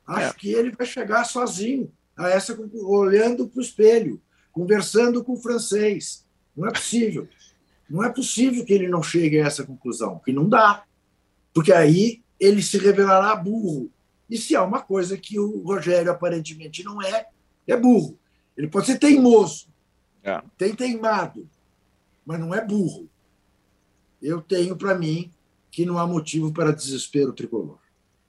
Acho é. que ele vai chegar sozinho a essa olhando para o espelho, conversando com o francês. Não é possível. Não é possível que ele não chegue a essa conclusão, que não dá. Porque aí ele se revelará burro. E se há uma coisa que o Rogério aparentemente não é, é burro. Ele pode ser teimoso, é. tem teimado, mas não é burro. Eu tenho para mim que não há motivo para desespero tricolor.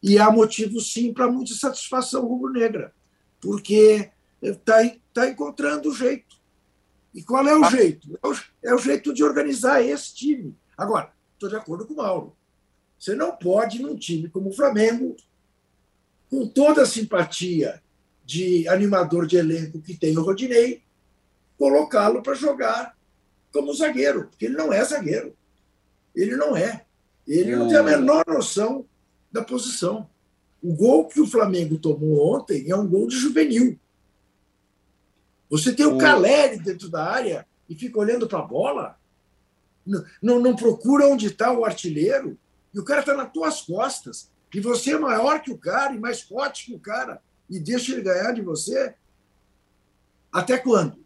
E há motivo, sim, para muita satisfação rubro-negra, porque está tá encontrando o jeito. E qual é o ah. jeito? É o, é o jeito de organizar esse time. Agora, estou de acordo com o Mauro. Você não pode, num time como o Flamengo, com toda a simpatia de animador de elenco que tem o Rodinei, colocá-lo para jogar como zagueiro, porque ele não é zagueiro. Ele não é. Ele não tem a menor noção da posição. O gol que o Flamengo tomou ontem é um gol de juvenil. Você tem o Caleri dentro da área e fica olhando para a bola? Não, não, não procura onde está o artilheiro? E o cara está nas tuas costas. E você é maior que o cara e mais forte que o cara. E deixa ele ganhar de você? Até quando?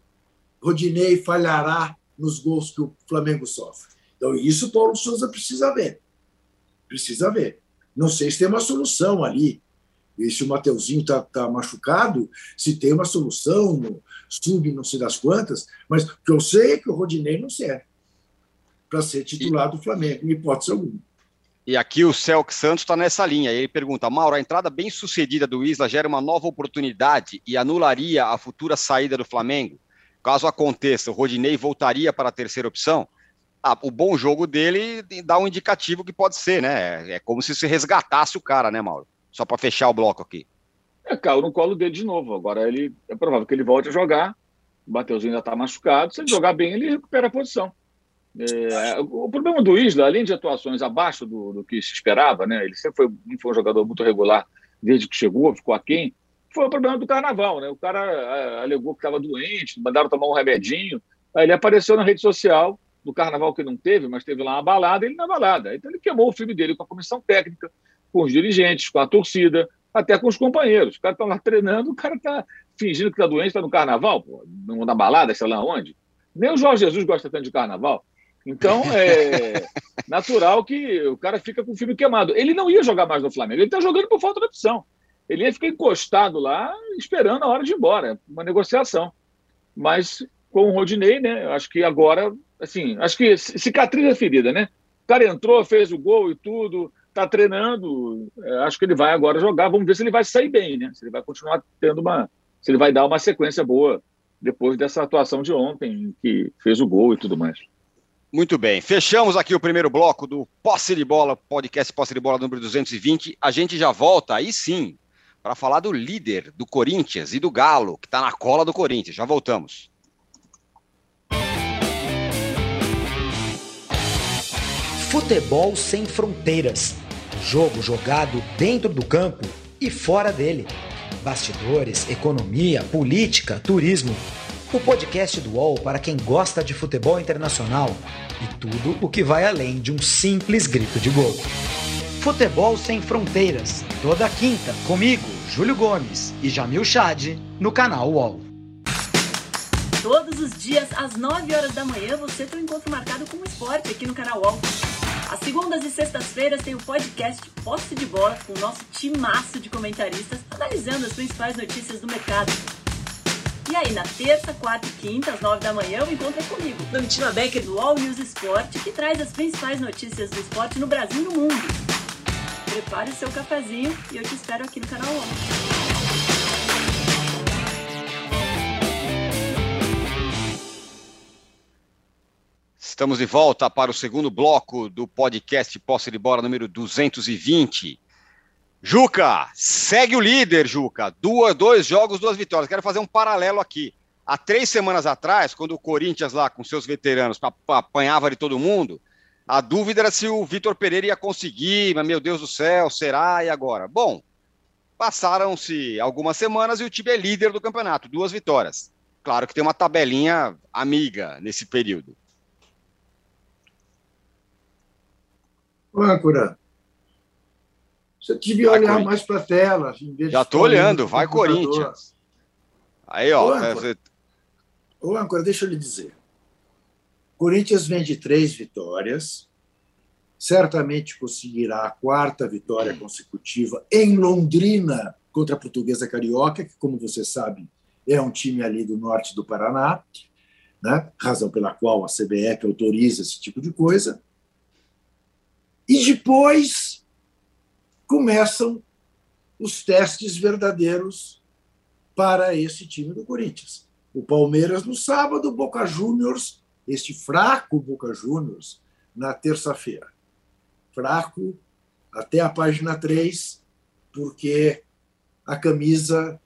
Rodinei falhará nos gols que o Flamengo sofre. Então, isso o Paulo Souza precisa ver. Precisa ver. Não sei se tem uma solução ali. E se o Mateuzinho está tá machucado, se tem uma solução no sub não sei das quantas, mas o que eu sei é que o Rodinei não serve para ser titular do Flamengo, em hipótese alguma. E aqui o Celso Santos está nessa linha. Ele pergunta: Mauro, a entrada bem sucedida do Isla gera uma nova oportunidade e anularia a futura saída do Flamengo? Caso aconteça, o Rodinei voltaria para a terceira opção? Ah, o bom jogo dele dá um indicativo que pode ser, né? É como se se resgatasse o cara, né, Mauro? Só para fechar o bloco aqui. É, caiu no colo dele de novo. Agora ele é provável que ele volte a jogar. O Mateuzinho ainda está machucado. Se ele jogar bem, ele recupera a posição. É, o problema do Isla, além de atuações abaixo do, do que se esperava, né? Ele sempre foi, foi um jogador muito regular desde que chegou, ficou aquém. Foi o problema do carnaval, né? O cara é, alegou que estava doente, mandaram tomar um remedinho. Aí ele apareceu na rede social do carnaval que não teve, mas teve lá uma balada, ele na balada. Então ele queimou o filme dele com a comissão técnica, com os dirigentes, com a torcida, até com os companheiros. O cara está lá treinando, o cara está fingindo que está doente, está no carnaval, pô, na balada, sei lá onde. Nem o Jorge Jesus gosta tanto de carnaval. Então, é natural que o cara fica com o filme queimado. Ele não ia jogar mais no Flamengo, ele está jogando por falta de opção. Ele ia ficar encostado lá, esperando a hora de ir embora, uma negociação. Mas com o Rodinei, né? Acho que agora, assim, acho que cicatriz a ferida, né? O cara entrou, fez o gol e tudo, está treinando. É, acho que ele vai agora jogar. Vamos ver se ele vai sair bem, né? Se ele vai continuar tendo uma. Se ele vai dar uma sequência boa depois dessa atuação de ontem, que fez o gol e tudo mais. Muito bem, fechamos aqui o primeiro bloco do Posse de Bola, podcast Posse de Bola número 220. A gente já volta aí sim para falar do líder do Corinthians e do Galo, que está na cola do Corinthians. Já voltamos. Futebol sem fronteiras. Jogo jogado dentro do campo e fora dele. Bastidores, economia, política, turismo o podcast do UOL para quem gosta de futebol internacional e tudo o que vai além de um simples grito de gol. Futebol Sem Fronteiras, toda quinta, comigo, Júlio Gomes e Jamil Chad, no canal UOL. Todos os dias, às 9 horas da manhã, você tem um encontro marcado com o esporte aqui no canal UOL. Às segundas e sextas-feiras tem o podcast Posse de Bola com o nosso timaço de comentaristas analisando as principais notícias do mercado. E aí, na terça, quarta e quinta, às nove da manhã, eu encontro comigo, Domitila Becker, do All News Esporte, que traz as principais notícias do esporte no Brasil e no mundo. Prepare seu cafezinho e eu te espero aqui no canal 11. Estamos de volta para o segundo bloco do podcast Posse de Bola número 220. Juca, segue o líder, Juca. Duas, dois jogos, duas vitórias. Quero fazer um paralelo aqui. Há três semanas atrás, quando o Corinthians lá com seus veteranos apanhava de todo mundo, a dúvida era se o Vitor Pereira ia conseguir, mas meu Deus do céu, será e agora? Bom, passaram-se algumas semanas e o time é líder do campeonato, duas vitórias. claro que tem uma tabelinha amiga nesse período. âncora, você devia vai, olhar mais para a tela. Já estou olhando, vai Corinthians. Aí, ó. Ô, âncora, é... Ô, âncora, deixa eu lhe dizer. Corinthians vem de três vitórias, certamente conseguirá a quarta vitória consecutiva em Londrina contra a Portuguesa Carioca, que, como você sabe, é um time ali do norte do Paraná, né? razão pela qual a CBF autoriza esse tipo de coisa. E depois começam os testes verdadeiros para esse time do Corinthians. O Palmeiras no sábado, o Boca Juniors, este fraco Boca Juniors, na terça-feira. Fraco até a página 3, porque a camisa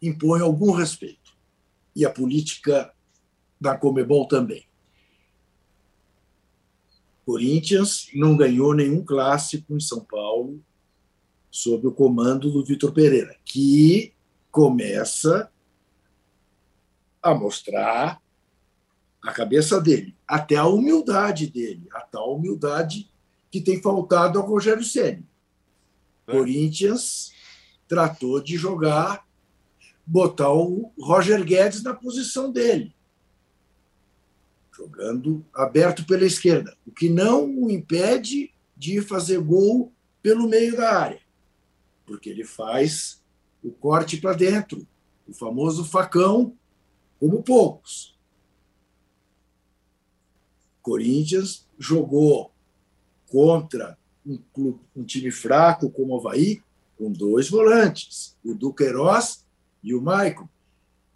impõe algum respeito. E a política da Comebol também. Corinthians não ganhou nenhum clássico em São Paulo sob o comando do Vitor Pereira, que começa a mostrar a cabeça dele, até a humildade dele, a tal humildade que tem faltado ao Rogério Ceni. É. Corinthians tratou de jogar, botar o Roger Guedes na posição dele, jogando aberto pela esquerda, o que não o impede de fazer gol pelo meio da área, porque ele faz o corte para dentro, o famoso facão, como poucos. Corinthians jogou contra um, clube, um time fraco como o Havaí, com dois volantes, o Duqueiroz e o Maicon,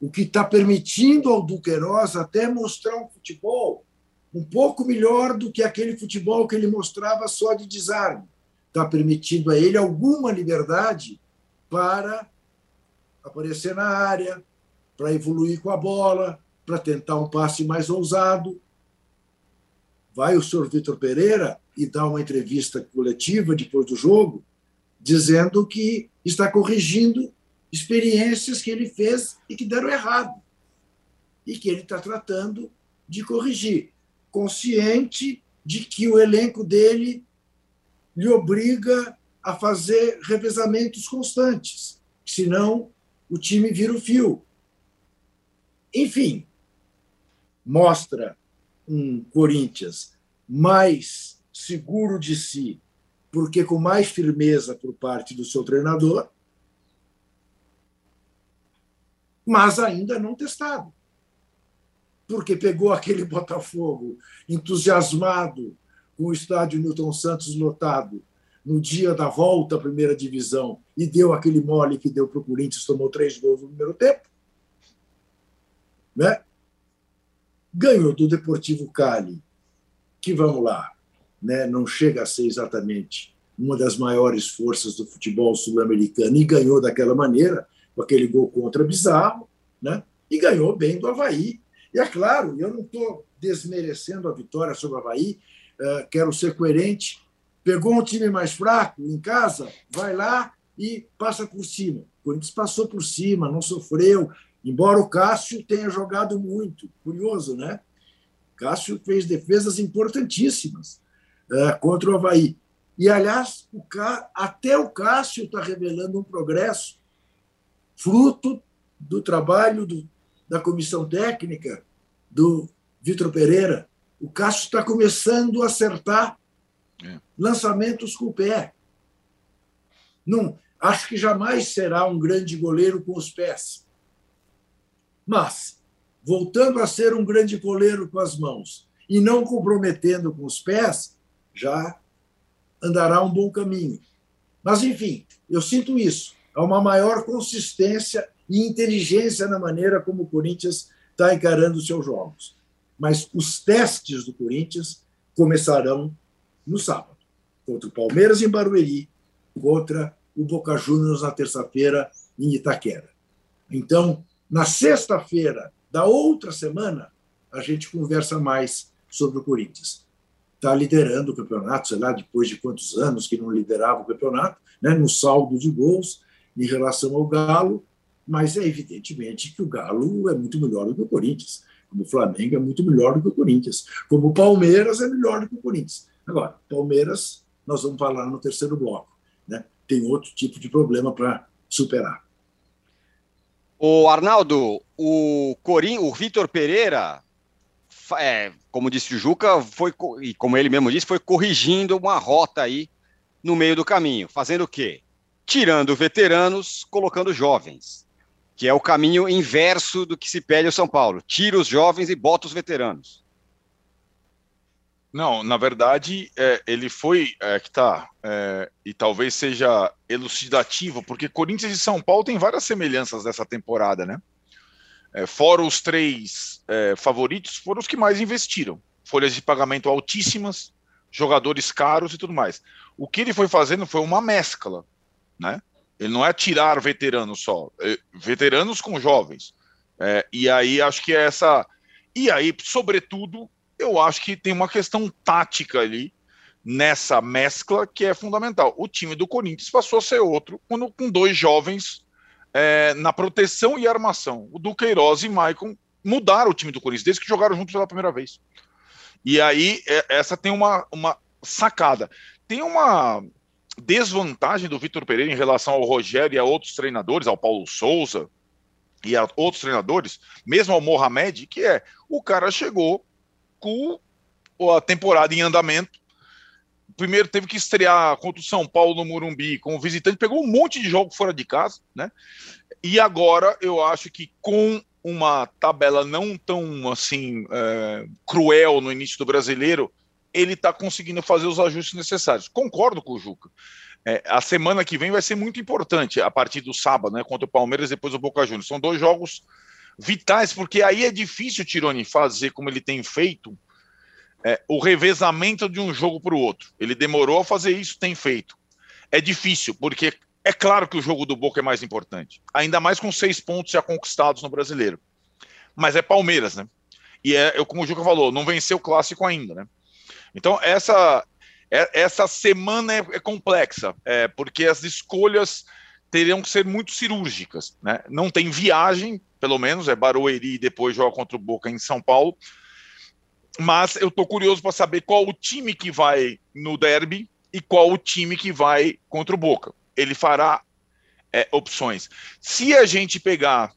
o que está permitindo ao Duqueiroz até mostrar um futebol um pouco melhor do que aquele futebol que ele mostrava só de desarme. Está permitindo a ele alguma liberdade para aparecer na área, para evoluir com a bola, para tentar um passe mais ousado. Vai o senhor Vitor Pereira e dá uma entrevista coletiva depois do jogo, dizendo que está corrigindo experiências que ele fez e que deram errado. E que ele está tratando de corrigir, consciente de que o elenco dele lhe obriga a fazer revezamentos constantes, senão o time vira o fio. Enfim, mostra um Corinthians mais seguro de si, porque com mais firmeza por parte do seu treinador, mas ainda não testado. Porque pegou aquele Botafogo entusiasmado com o estádio Newton Santos lotado no dia da volta à primeira divisão e deu aquele mole que deu para o Corinthians, tomou três gols no primeiro tempo. Né? Ganhou do Deportivo Cali, que vamos lá, né, não chega a ser exatamente uma das maiores forças do futebol sul-americano, e ganhou daquela maneira, com aquele gol contra bizarro, né, e ganhou bem do Havaí. E é claro, eu não estou desmerecendo a vitória sobre o Havaí, uh, quero ser coerente. Pegou um time mais fraco em casa, vai lá e passa por cima. O Corinthians passou por cima, não sofreu, embora o Cássio tenha jogado muito. Curioso, né? Cássio fez defesas importantíssimas é, contra o Havaí. E, aliás, o Cá, até o Cássio está revelando um progresso, fruto do trabalho do, da comissão técnica do Vitor Pereira. O Cássio está começando a acertar é. lançamentos com o pé. Não, acho que jamais será um grande goleiro com os pés. Mas, voltando a ser um grande goleiro com as mãos e não comprometendo com os pés, já andará um bom caminho. Mas, enfim, eu sinto isso. Há uma maior consistência e inteligência na maneira como o Corinthians está encarando os seus jogos. Mas os testes do Corinthians começarão no sábado, contra o Palmeiras em Barueri, contra o Boca Juniors na terça-feira em Itaquera. Então, na sexta-feira da outra semana, a gente conversa mais sobre o Corinthians. Está liderando o campeonato, sei lá, depois de quantos anos que não liderava o campeonato, né, no saldo de gols em relação ao Galo, Mas é evidentemente que o Galo é muito melhor do que o Corinthians, como o Flamengo é muito melhor do que o Corinthians, como o Palmeiras é melhor do que o Corinthians. Agora, Palmeiras, nós vamos falar no terceiro bloco, né? tem outro tipo de problema para superar. O Arnaldo, o Corim, o Vitor Pereira, é, como disse o Juca, foi e como ele mesmo disse, foi corrigindo uma rota aí no meio do caminho, fazendo o quê? Tirando veteranos, colocando jovens, que é o caminho inverso do que se pede ao São Paulo. Tira os jovens e bota os veteranos. Não, na verdade, é, ele foi é, que tá, é, e talvez seja elucidativo, porque Corinthians e São Paulo têm várias semelhanças dessa temporada, né? É, fora os três é, favoritos, foram os que mais investiram. Folhas de pagamento altíssimas, jogadores caros e tudo mais. O que ele foi fazendo foi uma mescla, né? Ele não é tirar veteranos só, é, veteranos com jovens. É, e aí acho que é essa. E aí, sobretudo, eu acho que tem uma questão tática ali nessa mescla que é fundamental. O time do Corinthians passou a ser outro quando, com dois jovens é, na proteção e armação. O Duqueiroz e Maicon mudaram o time do Corinthians desde que jogaram juntos pela primeira vez. E aí, é, essa tem uma, uma sacada. Tem uma desvantagem do Vitor Pereira em relação ao Rogério e a outros treinadores, ao Paulo Souza e a outros treinadores, mesmo ao Mohamed, que é o cara chegou com a temporada em andamento. Primeiro teve que estrear contra o São Paulo no Morumbi como visitante, pegou um monte de jogo fora de casa, né? E agora eu acho que com uma tabela não tão assim é, cruel no início do brasileiro, ele está conseguindo fazer os ajustes necessários. Concordo com o Juca. É, a semana que vem vai ser muito importante, a partir do sábado, né? Contra o Palmeiras, depois o Boca Juniors. São dois jogos vitais, porque aí é difícil, Tironi, fazer como ele tem feito é, o revezamento de um jogo para o outro. Ele demorou a fazer isso, tem feito. É difícil, porque é claro que o jogo do Boca é mais importante, ainda mais com seis pontos já conquistados no brasileiro. Mas é Palmeiras, né? E é, como o Juca falou, não venceu o clássico ainda, né? Então, essa, é, essa semana é, é complexa, é, porque as escolhas teriam que ser muito cirúrgicas, né? Não tem viagem pelo menos, é Barueri e depois joga contra o Boca em São Paulo. Mas eu estou curioso para saber qual o time que vai no derby e qual o time que vai contra o Boca. Ele fará é, opções. Se a gente pegar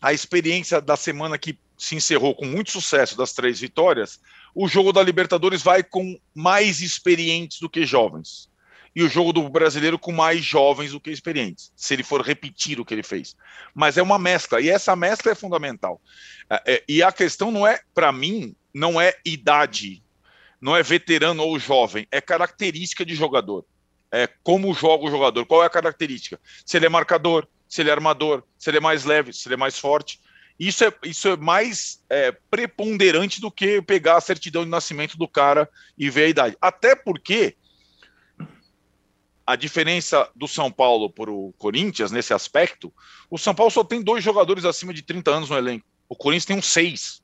a experiência da semana que se encerrou com muito sucesso das três vitórias, o jogo da Libertadores vai com mais experientes do que jovens e o jogo do brasileiro com mais jovens do que experientes, se ele for repetir o que ele fez. Mas é uma mescla, e essa mescla é fundamental. É, é, e a questão não é, para mim, não é idade, não é veterano ou jovem, é característica de jogador. É como joga o jogador, qual é a característica? Se ele é marcador, se ele é armador, se ele é mais leve, se ele é mais forte. Isso é, isso é mais é, preponderante do que pegar a certidão de nascimento do cara e ver a idade. Até porque a diferença do São Paulo para o Corinthians nesse aspecto, o São Paulo só tem dois jogadores acima de 30 anos no elenco. O Corinthians tem uns seis.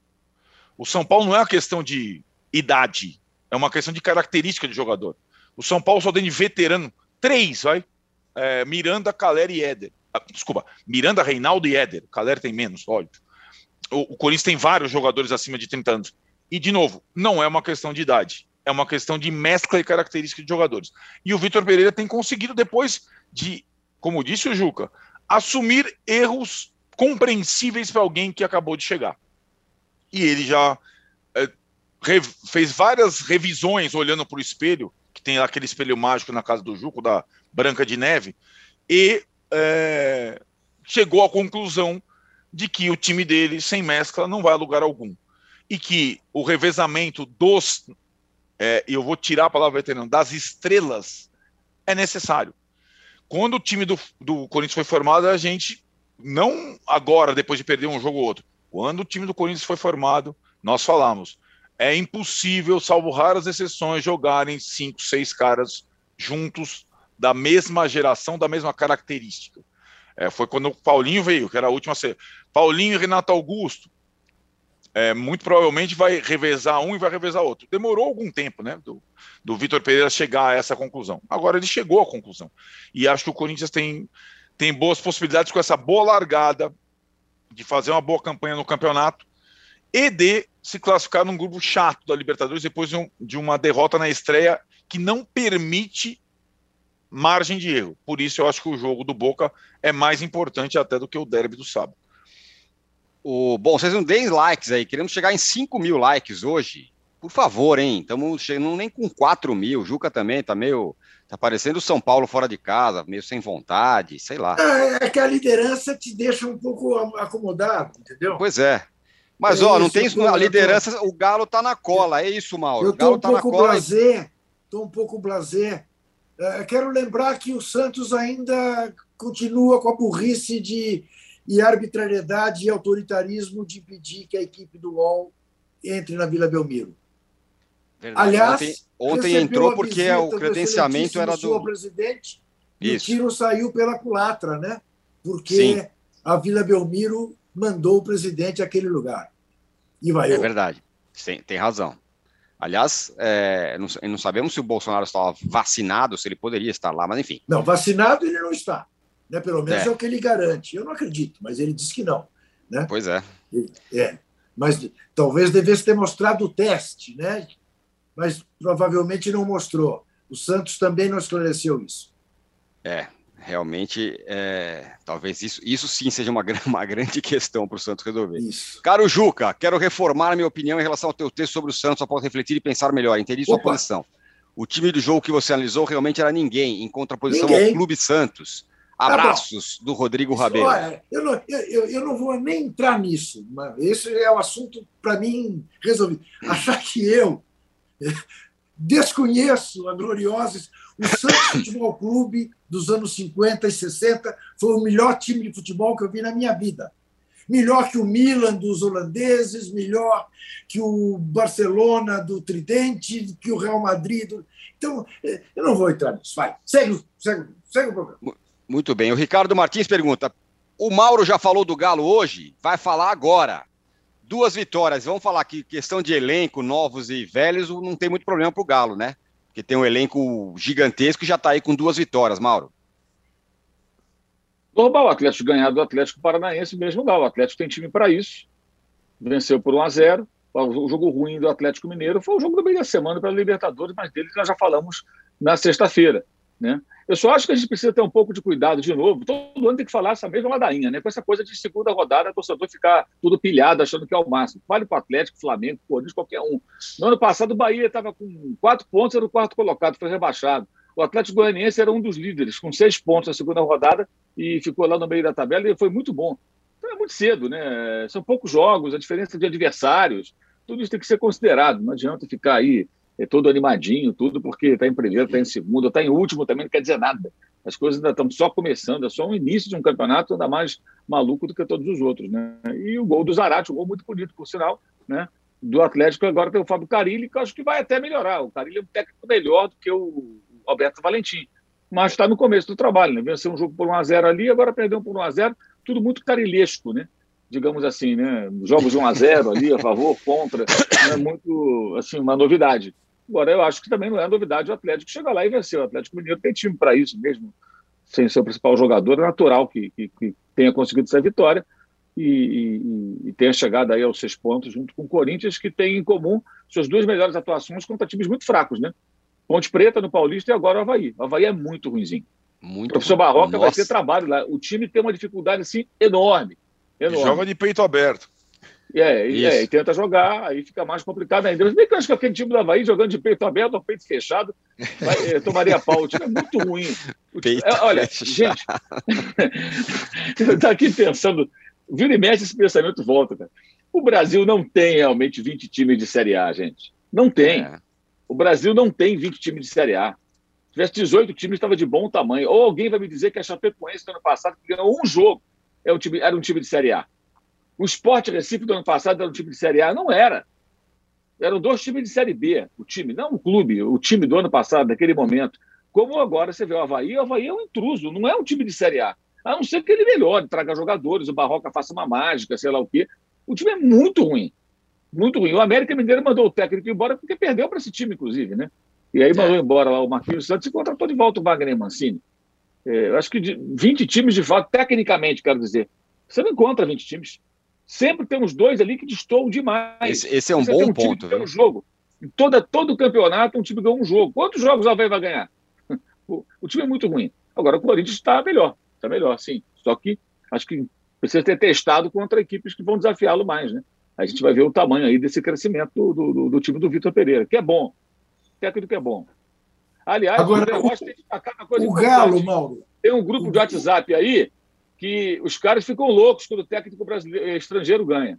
O São Paulo não é uma questão de idade, é uma questão de característica de jogador. O São Paulo só tem de veterano três, vai. É, Miranda, Caler e Éder. Ah, desculpa, Miranda, Reinaldo e Éder. Caler tem menos, óbvio. O, o Corinthians tem vários jogadores acima de 30 anos. E, de novo, não é uma questão de idade é uma questão de mescla e característica de jogadores. E o Vitor Pereira tem conseguido, depois de, como disse o Juca, assumir erros compreensíveis para alguém que acabou de chegar. E ele já é, fez várias revisões olhando para o espelho, que tem aquele espelho mágico na casa do Juco, da Branca de Neve, e é, chegou à conclusão de que o time dele, sem mescla, não vai a lugar algum. E que o revezamento dos é, e eu vou tirar a palavra veterano, das estrelas, é necessário. Quando o time do, do Corinthians foi formado, a gente, não agora, depois de perder um jogo ou outro, quando o time do Corinthians foi formado, nós falamos, é impossível, salvo raras exceções, jogarem cinco, seis caras juntos da mesma geração, da mesma característica. É, foi quando o Paulinho veio, que era a última. Paulinho e Renato Augusto é, muito provavelmente vai revezar um e vai revezar outro. Demorou algum tempo, né, do, do Vitor Pereira chegar a essa conclusão. Agora ele chegou à conclusão. E acho que o Corinthians tem tem boas possibilidades com essa boa largada de fazer uma boa campanha no campeonato e de se classificar num grupo chato da Libertadores depois de, um, de uma derrota na estreia que não permite margem de erro. Por isso eu acho que o jogo do Boca é mais importante até do que o derby do sábado. O, bom, vocês não deem likes aí. Queremos chegar em 5 mil likes hoje. Por favor, hein? Estamos chegando nem com 4 mil. O Juca também tá meio. Tá parecendo o São Paulo fora de casa, meio sem vontade, sei lá. É, é que a liderança te deixa um pouco acomodado, entendeu? Pois é. Mas, é ó, isso, não tem isso. A liderança, tô... o Galo tá na cola, é isso, Mauro. Eu tô um tá pouco blazer, tô um pouco blazer. É, quero lembrar que o Santos ainda continua com a burrice de e arbitrariedade e autoritarismo de impedir que a equipe do UOL entre na Vila Belmiro. Verdade. Aliás, ontem, ontem entrou porque o credenciamento era do presidente e o tiro saiu pela culatra, né? Porque Sim. a Vila Belmiro mandou o presidente àquele lugar. E vai. É verdade. Tem, tem razão. Aliás, é, não, não, sabemos se o Bolsonaro estava vacinado, se ele poderia estar lá, mas enfim. Não, vacinado ele não está. Né? Pelo menos é. é o que ele garante. Eu não acredito, mas ele diz que não. Né? Pois é. É. Mas talvez devesse ter mostrado o teste, né? mas provavelmente não mostrou. O Santos também não esclareceu isso. É, realmente, é, talvez isso, isso sim seja uma, uma grande questão para o Santos resolver. Isso. Caro Juca, quero reformar a minha opinião em relação ao teu texto sobre o Santos após refletir e pensar melhor. Entendi sua Opa. posição. O time do jogo que você analisou realmente era ninguém, em contraposição ninguém. ao Clube Santos. Tá Abraços tá do Rodrigo Rabelo. Olha, eu não, eu, eu não vou nem entrar nisso. Esse é um assunto, para mim, resolvido. Achar que eu desconheço a gloriosa. O Santos Futebol Clube dos anos 50 e 60 foi o melhor time de futebol que eu vi na minha vida. Melhor que o Milan dos holandeses, melhor que o Barcelona do Tridente, que o Real Madrid. Do... Então, eh, eu não vou entrar nisso. Vai, segue, segue, segue o programa. Muito bem. O Ricardo Martins pergunta: o Mauro já falou do Galo hoje? Vai falar agora. Duas vitórias. Vamos falar que questão de elenco, novos e velhos, não tem muito problema para o Galo, né? Porque tem um elenco gigantesco e já está aí com duas vitórias, Mauro. Normal o Atlético ganhar do Atlético Paranaense mesmo lá. O Atlético tem time para isso. Venceu por 1 a 0 O jogo ruim do Atlético Mineiro foi o jogo do meio da semana para a Libertadores, mas dele nós já falamos na sexta-feira. Né? Eu só acho que a gente precisa ter um pouco de cuidado de novo. Todo ano tem que falar essa mesma ladainha, né? Com essa coisa de segunda rodada, o torcedor ficar tudo pilhado, achando que é o máximo. Vale para o Atlético, Flamengo, Corinthians, qualquer um. No ano passado, o Bahia estava com quatro pontos, era o quarto colocado, foi rebaixado. O Atlético Goianiense era um dos líderes, com seis pontos na segunda rodada e ficou lá no meio da tabela e foi muito bom. Então é muito cedo, né? São poucos jogos, a diferença de adversários, tudo isso tem que ser considerado. Não adianta ficar aí é todo animadinho, tudo, porque está em primeiro, está em segundo, está em último também, não quer dizer nada. As coisas ainda estão só começando, é só um início de um campeonato ainda mais maluco do que todos os outros. Né? E o gol do Zarate, um gol muito bonito, por sinal, né? do Atlético, agora tem o Fábio Carilli, que eu acho que vai até melhorar. O Carilli é um técnico melhor do que o Alberto Valentim, mas está no começo do trabalho, né? venceu um jogo por 1x0 ali, agora perdeu por 1x0, tudo muito carilhesco, né? digamos assim, né? jogos de 1x0 ali, a favor, contra, é muito, assim, uma novidade. Agora, eu acho que também não é novidade o Atlético chegar lá e vencer. O Atlético Mineiro tem time para isso mesmo, sem ser o principal jogador, é natural que, que, que tenha conseguido essa vitória e, e, e, tenha chegado aí aos seis pontos junto com o Corinthians, que tem em comum suas duas melhores atuações contra times muito fracos, né? Ponte Preta no Paulista e agora o Havaí. O Havaí é muito ruimzinho. Muito o professor Barroca Nossa. vai ter trabalho lá. O time tem uma dificuldade assim enorme. enorme. Joga de peito aberto. É, e, é, e tenta jogar, aí fica mais complicado ainda. Mas bem que eu acho que aquele time do Havaí jogando de peito aberto ou peito fechado vai, eh, tomaria pau. O time é muito ruim. Peito é, olha, fechado. gente, eu estou aqui pensando, vira e mexe esse pensamento volta, cara. O Brasil não tem realmente 20 times de Série A, gente. Não tem. É. O Brasil não tem 20 times de Série A. Se tivesse 18 times, estava de bom tamanho. Ou alguém vai me dizer que a Chapecoense, no ano passado, que ganhou um jogo, é um time, era um time de Série A. O Sport Recife do ano passado era um time de Série A? Não era. Eram dois times de Série B, o time, não o clube, o time do ano passado, naquele momento. Como agora você vê o Havaí, o Havaí é um intruso, não é um time de Série A. A não ser que ele melhore, traga jogadores, o Barroca faça uma mágica, sei lá o quê. O time é muito ruim. Muito ruim. O América Mineiro mandou o técnico embora porque perdeu para esse time, inclusive, né? E aí mandou é. embora lá o Marquinhos Santos e contratou de volta o Wagner Mancini. É, eu acho que de 20 times, de fato, tecnicamente, quero dizer, você não encontra 20 times. Sempre temos dois ali que destoam demais. Esse, esse é um você bom um ponto. Um jogo. Em toda, todo campeonato, um time ganhou um jogo. Quantos jogos o Havaí vai ganhar? O, o time é muito ruim. Agora, o Corinthians está melhor. Está melhor, sim. Só que acho que precisa ter testado contra equipes que vão desafiá-lo mais, né? A gente vai ver o tamanho aí desse crescimento do, do, do time do Vitor Pereira, que é bom. Técnico que é bom. Aliás, Agora, uma coisa O Galo, Mauro. Tem um grupo de WhatsApp aí que os caras ficam loucos quando o técnico brasileiro, estrangeiro ganha.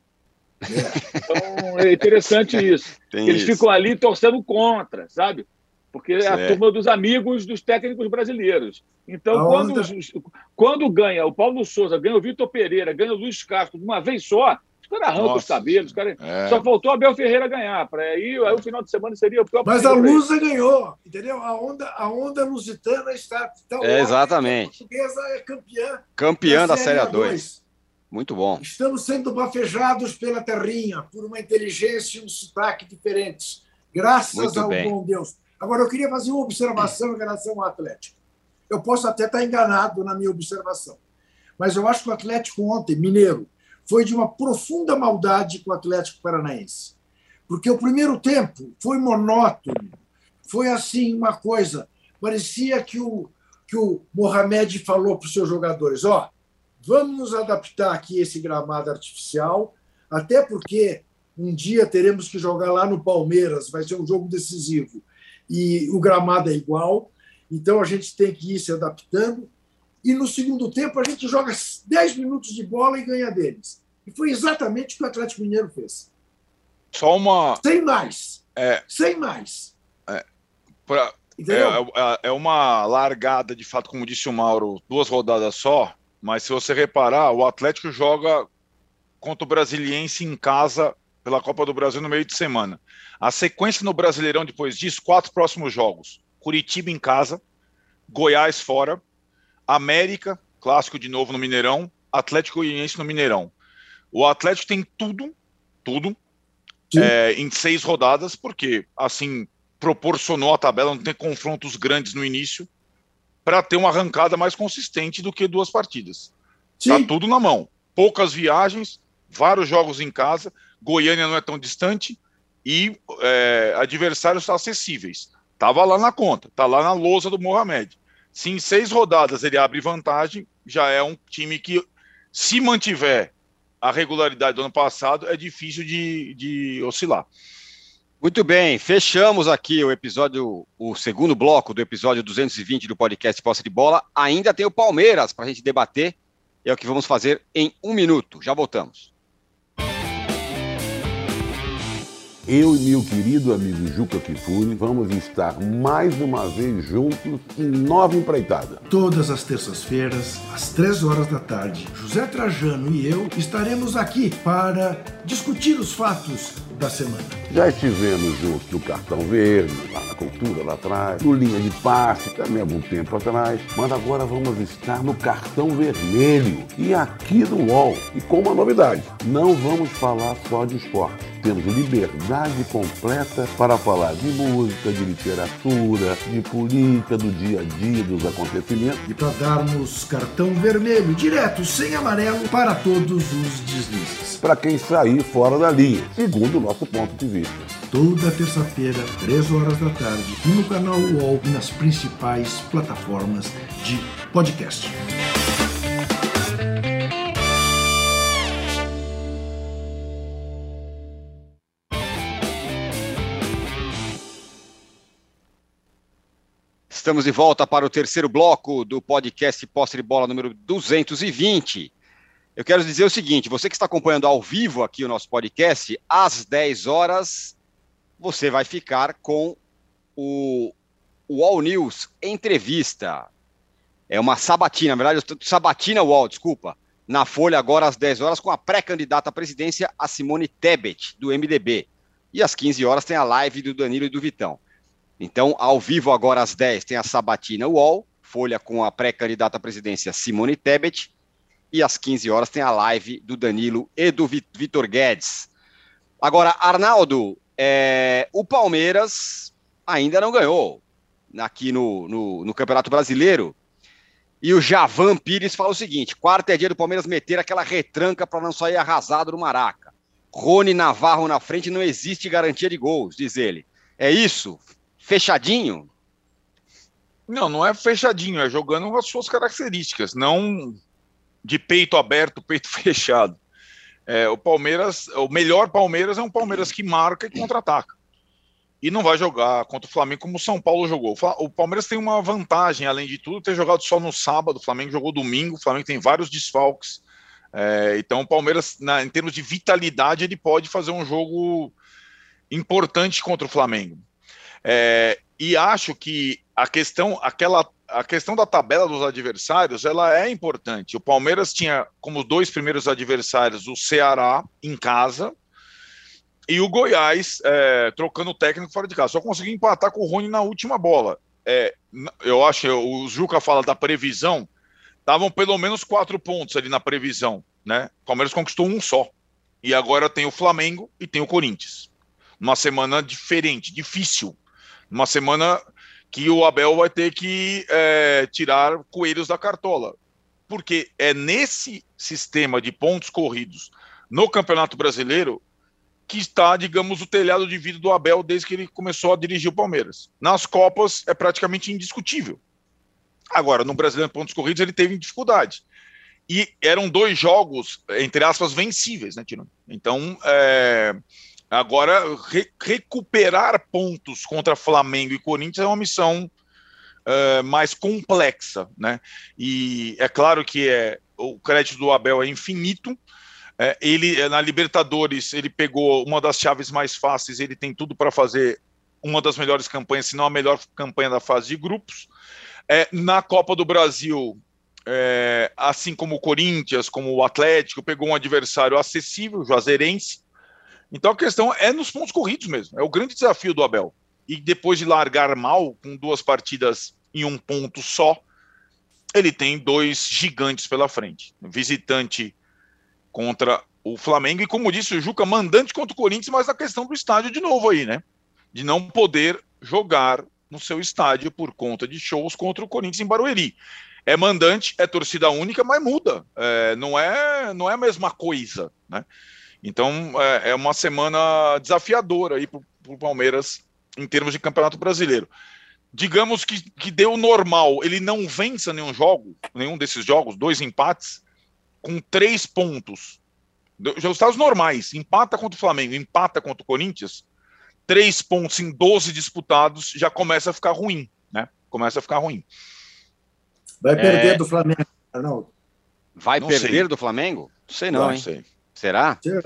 É. Então é interessante isso. Eles isso. ficam ali torcendo contra, sabe? Porque é a turma dos amigos dos técnicos brasileiros. Então, quando, quando ganha o Paulo Souza, ganha o Vitor Pereira, ganha o Luiz Castro de uma vez só, caras arrancam os cabelos. Cara... É. Só faltou a Abel Ferreira ganhar. Para aí, aí o final de semana seria o pior Mas a Lusa ganhou, entendeu? A onda, a onda lusitana está. está é, exatamente. A portuguesa é campeã. Campeã da, da Série A2. Muito bom. Estamos sendo bafejados pela terrinha, por uma inteligência e um sotaque diferentes. Graças Muito ao bem. bom Deus. Agora, eu queria fazer uma observação em relação ao Atlético. Eu posso até estar enganado na minha observação, mas eu acho que o Atlético ontem, Mineiro, foi de uma profunda maldade com o Atlético Paranaense. Porque o primeiro tempo foi monótono, foi assim uma coisa, parecia que o, que o Mohamed falou para os seus jogadores: ó, oh, vamos nos adaptar aqui esse gramado artificial, até porque um dia teremos que jogar lá no Palmeiras, vai ser um jogo decisivo, e o gramado é igual, então a gente tem que ir se adaptando e no segundo tempo a gente joga 10 minutos de bola e ganha deles. E foi exatamente o que o Atlético Mineiro fez. Só uma. Sem mais. É, Sem mais. É, pra, é, é, é, uma largada, de fato, como disse o Mauro, duas rodadas só. Mas se você reparar, o Atlético joga contra o Brasiliense em casa pela Copa do Brasil no meio de semana. A sequência no Brasileirão depois disso, quatro próximos jogos: Curitiba em casa, Goiás fora, América, clássico de novo no Mineirão, Atlético Goianiense no Mineirão. O Atlético tem tudo, tudo, é, em seis rodadas, porque assim proporcionou a tabela, não tem confrontos grandes no início, para ter uma arrancada mais consistente do que duas partidas. Sim. Tá tudo na mão. Poucas viagens, vários jogos em casa, Goiânia não é tão distante e é, adversários acessíveis. Tava lá na conta, tá lá na lousa do Mohamed. Se em seis rodadas ele abre vantagem, já é um time que, se mantiver a regularidade do ano passado, é difícil de, de oscilar. Muito bem, fechamos aqui o episódio, o segundo bloco do episódio 220 do podcast Posse de Bola. Ainda tem o Palmeiras para a gente debater. É o que vamos fazer em um minuto. Já voltamos. Eu e meu querido amigo Juca Kifuri vamos estar mais uma vez juntos em nova empreitada. Todas as terças-feiras, às três horas da tarde, José Trajano e eu estaremos aqui para discutir os fatos da semana. Já estivemos juntos no Cartão Verde, lá na Cultura, lá atrás, no Linha de Passe, também há algum tempo atrás, mas agora vamos estar no Cartão Vermelho e aqui no UOL. E com uma novidade, não vamos falar só de esporte temos liberdade completa para falar de música, de literatura, de política, do dia a dia, dos acontecimentos. E para darmos cartão vermelho, direto, sem amarelo, para todos os deslizes. Para quem sair fora da linha, segundo o nosso ponto de vista. Toda terça-feira, 3 horas da tarde, no canal UOL e nas principais plataformas de podcast. Estamos de volta para o terceiro bloco do podcast Posse de Bola número 220. Eu quero dizer o seguinte: você que está acompanhando ao vivo aqui o nosso podcast, às 10 horas, você vai ficar com o, o All News Entrevista. É uma sabatina, na verdade, sabatina UOL, desculpa. Na Folha, agora às 10 horas, com a pré-candidata à presidência, a Simone Tebet, do MDB. E às 15 horas tem a live do Danilo e do Vitão. Então, ao vivo agora às 10 tem a Sabatina UOL, Folha com a pré-candidata à presidência Simone Tebet, e às 15 horas tem a live do Danilo e do Vitor Guedes. Agora, Arnaldo, é, o Palmeiras ainda não ganhou aqui no, no, no Campeonato Brasileiro. E o Javan Pires fala o seguinte: quarta é dia do Palmeiras meter aquela retranca para não sair arrasado no Maraca. Rony Navarro na frente não existe garantia de gols, diz ele. É isso? Fechadinho? Não, não é fechadinho, é jogando as suas características, não de peito aberto, peito fechado. É, o Palmeiras, o melhor Palmeiras é um Palmeiras que marca e contra-ataca e não vai jogar contra o Flamengo como o São Paulo jogou. O Palmeiras tem uma vantagem, além de tudo, ter jogado só no sábado. O Flamengo jogou domingo, o Flamengo tem vários desfalques. É, então, o Palmeiras, na, em termos de vitalidade, ele pode fazer um jogo importante contra o Flamengo. É, e acho que a questão, aquela, a questão da tabela dos adversários, ela é importante. O Palmeiras tinha como dois primeiros adversários o Ceará em casa, e o Goiás é, trocando o técnico fora de casa. Só conseguiu empatar com o Rony na última bola. É, eu acho, o Juca fala da previsão, estavam pelo menos quatro pontos ali na previsão. Né? O Palmeiras conquistou um só. E agora tem o Flamengo e tem o Corinthians. Uma semana diferente, difícil. Uma semana que o Abel vai ter que é, tirar coelhos da cartola. Porque é nesse sistema de pontos corridos no Campeonato Brasileiro que está, digamos, o telhado de vidro do Abel desde que ele começou a dirigir o Palmeiras. Nas Copas é praticamente indiscutível. Agora, no Brasileiro Pontos Corridos, ele teve dificuldade. E eram dois jogos, entre aspas, vencíveis, né, Tino? Então, é... agora, re recuperar pontos contra Flamengo e Corinthians é uma missão é, mais complexa, né? E é claro que é, o crédito do Abel é infinito, é, ele é, na Libertadores ele pegou uma das chaves mais fáceis, ele tem tudo para fazer uma das melhores campanhas, se não a melhor campanha da fase de grupos. É, na Copa do Brasil, é, assim como o Corinthians, como o Atlético, pegou um adversário acessível, o Juazeirense. Então a questão é nos pontos corridos mesmo. É o grande desafio do Abel. E depois de largar mal, com duas partidas em um ponto só, ele tem dois gigantes pela frente. Visitante contra o Flamengo. E como disse o Juca, mandante contra o Corinthians, mas a questão do estádio de novo aí, né? De não poder jogar no seu estádio por conta de shows contra o Corinthians em Barueri. É mandante, é torcida única, mas muda. É, não, é, não é a mesma coisa, né? Então é, é uma semana desafiadora aí para o Palmeiras em termos de Campeonato Brasileiro. Digamos que, que deu normal, ele não vença nenhum jogo, nenhum desses jogos, dois empates, com três pontos. Resultados normais. Empata contra o Flamengo, empata contra o Corinthians. Três pontos em 12 disputados já começa a ficar ruim, né? Começa a ficar ruim. Vai perder é... do Flamengo, Arnaldo. Vai não perder sei. do Flamengo? Sei não, não hein? Sei. Será? Será?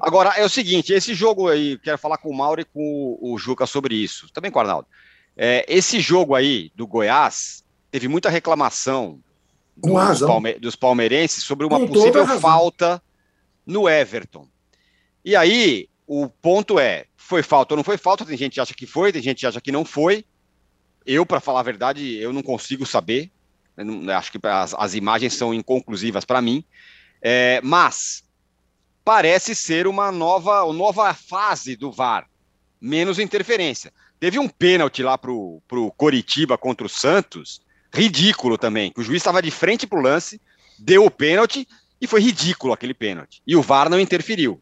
Agora, é o seguinte, esse jogo aí, quero falar com o Mauro e com o Juca sobre isso, também com o Arnaldo. É, esse jogo aí do Goiás, teve muita reclamação dos. Palme dos palmeirenses sobre uma Com possível falta no Everton. E aí, o ponto é, foi falta ou não foi falta? Tem gente que acha que foi, tem gente que acha que não foi. Eu, para falar a verdade, eu não consigo saber. Não, acho que as, as, imagens são inconclusivas para mim. É, mas parece ser uma nova, uma nova fase do VAR. Menos interferência. Teve um pênalti lá para o Coritiba contra o Santos, ridículo também, que o juiz estava de frente para o lance, deu o pênalti e foi ridículo aquele pênalti. E o VAR não interferiu.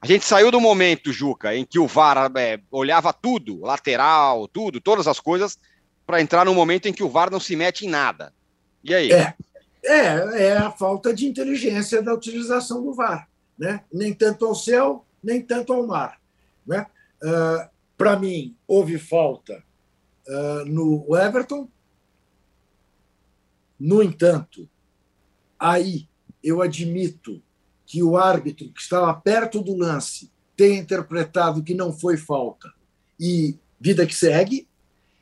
A gente saiu do momento, Juca, em que o VAR é, olhava tudo, lateral, tudo, todas as coisas, para entrar no momento em que o VAR não se mete em nada. E aí? É, é, é a falta de inteligência da utilização do VAR. Né? Nem tanto ao céu, nem tanto ao mar. Né? Uh, para mim, houve falta uh, no Everton, no entanto, aí eu admito que o árbitro que estava perto do lance tenha interpretado que não foi falta e vida que segue,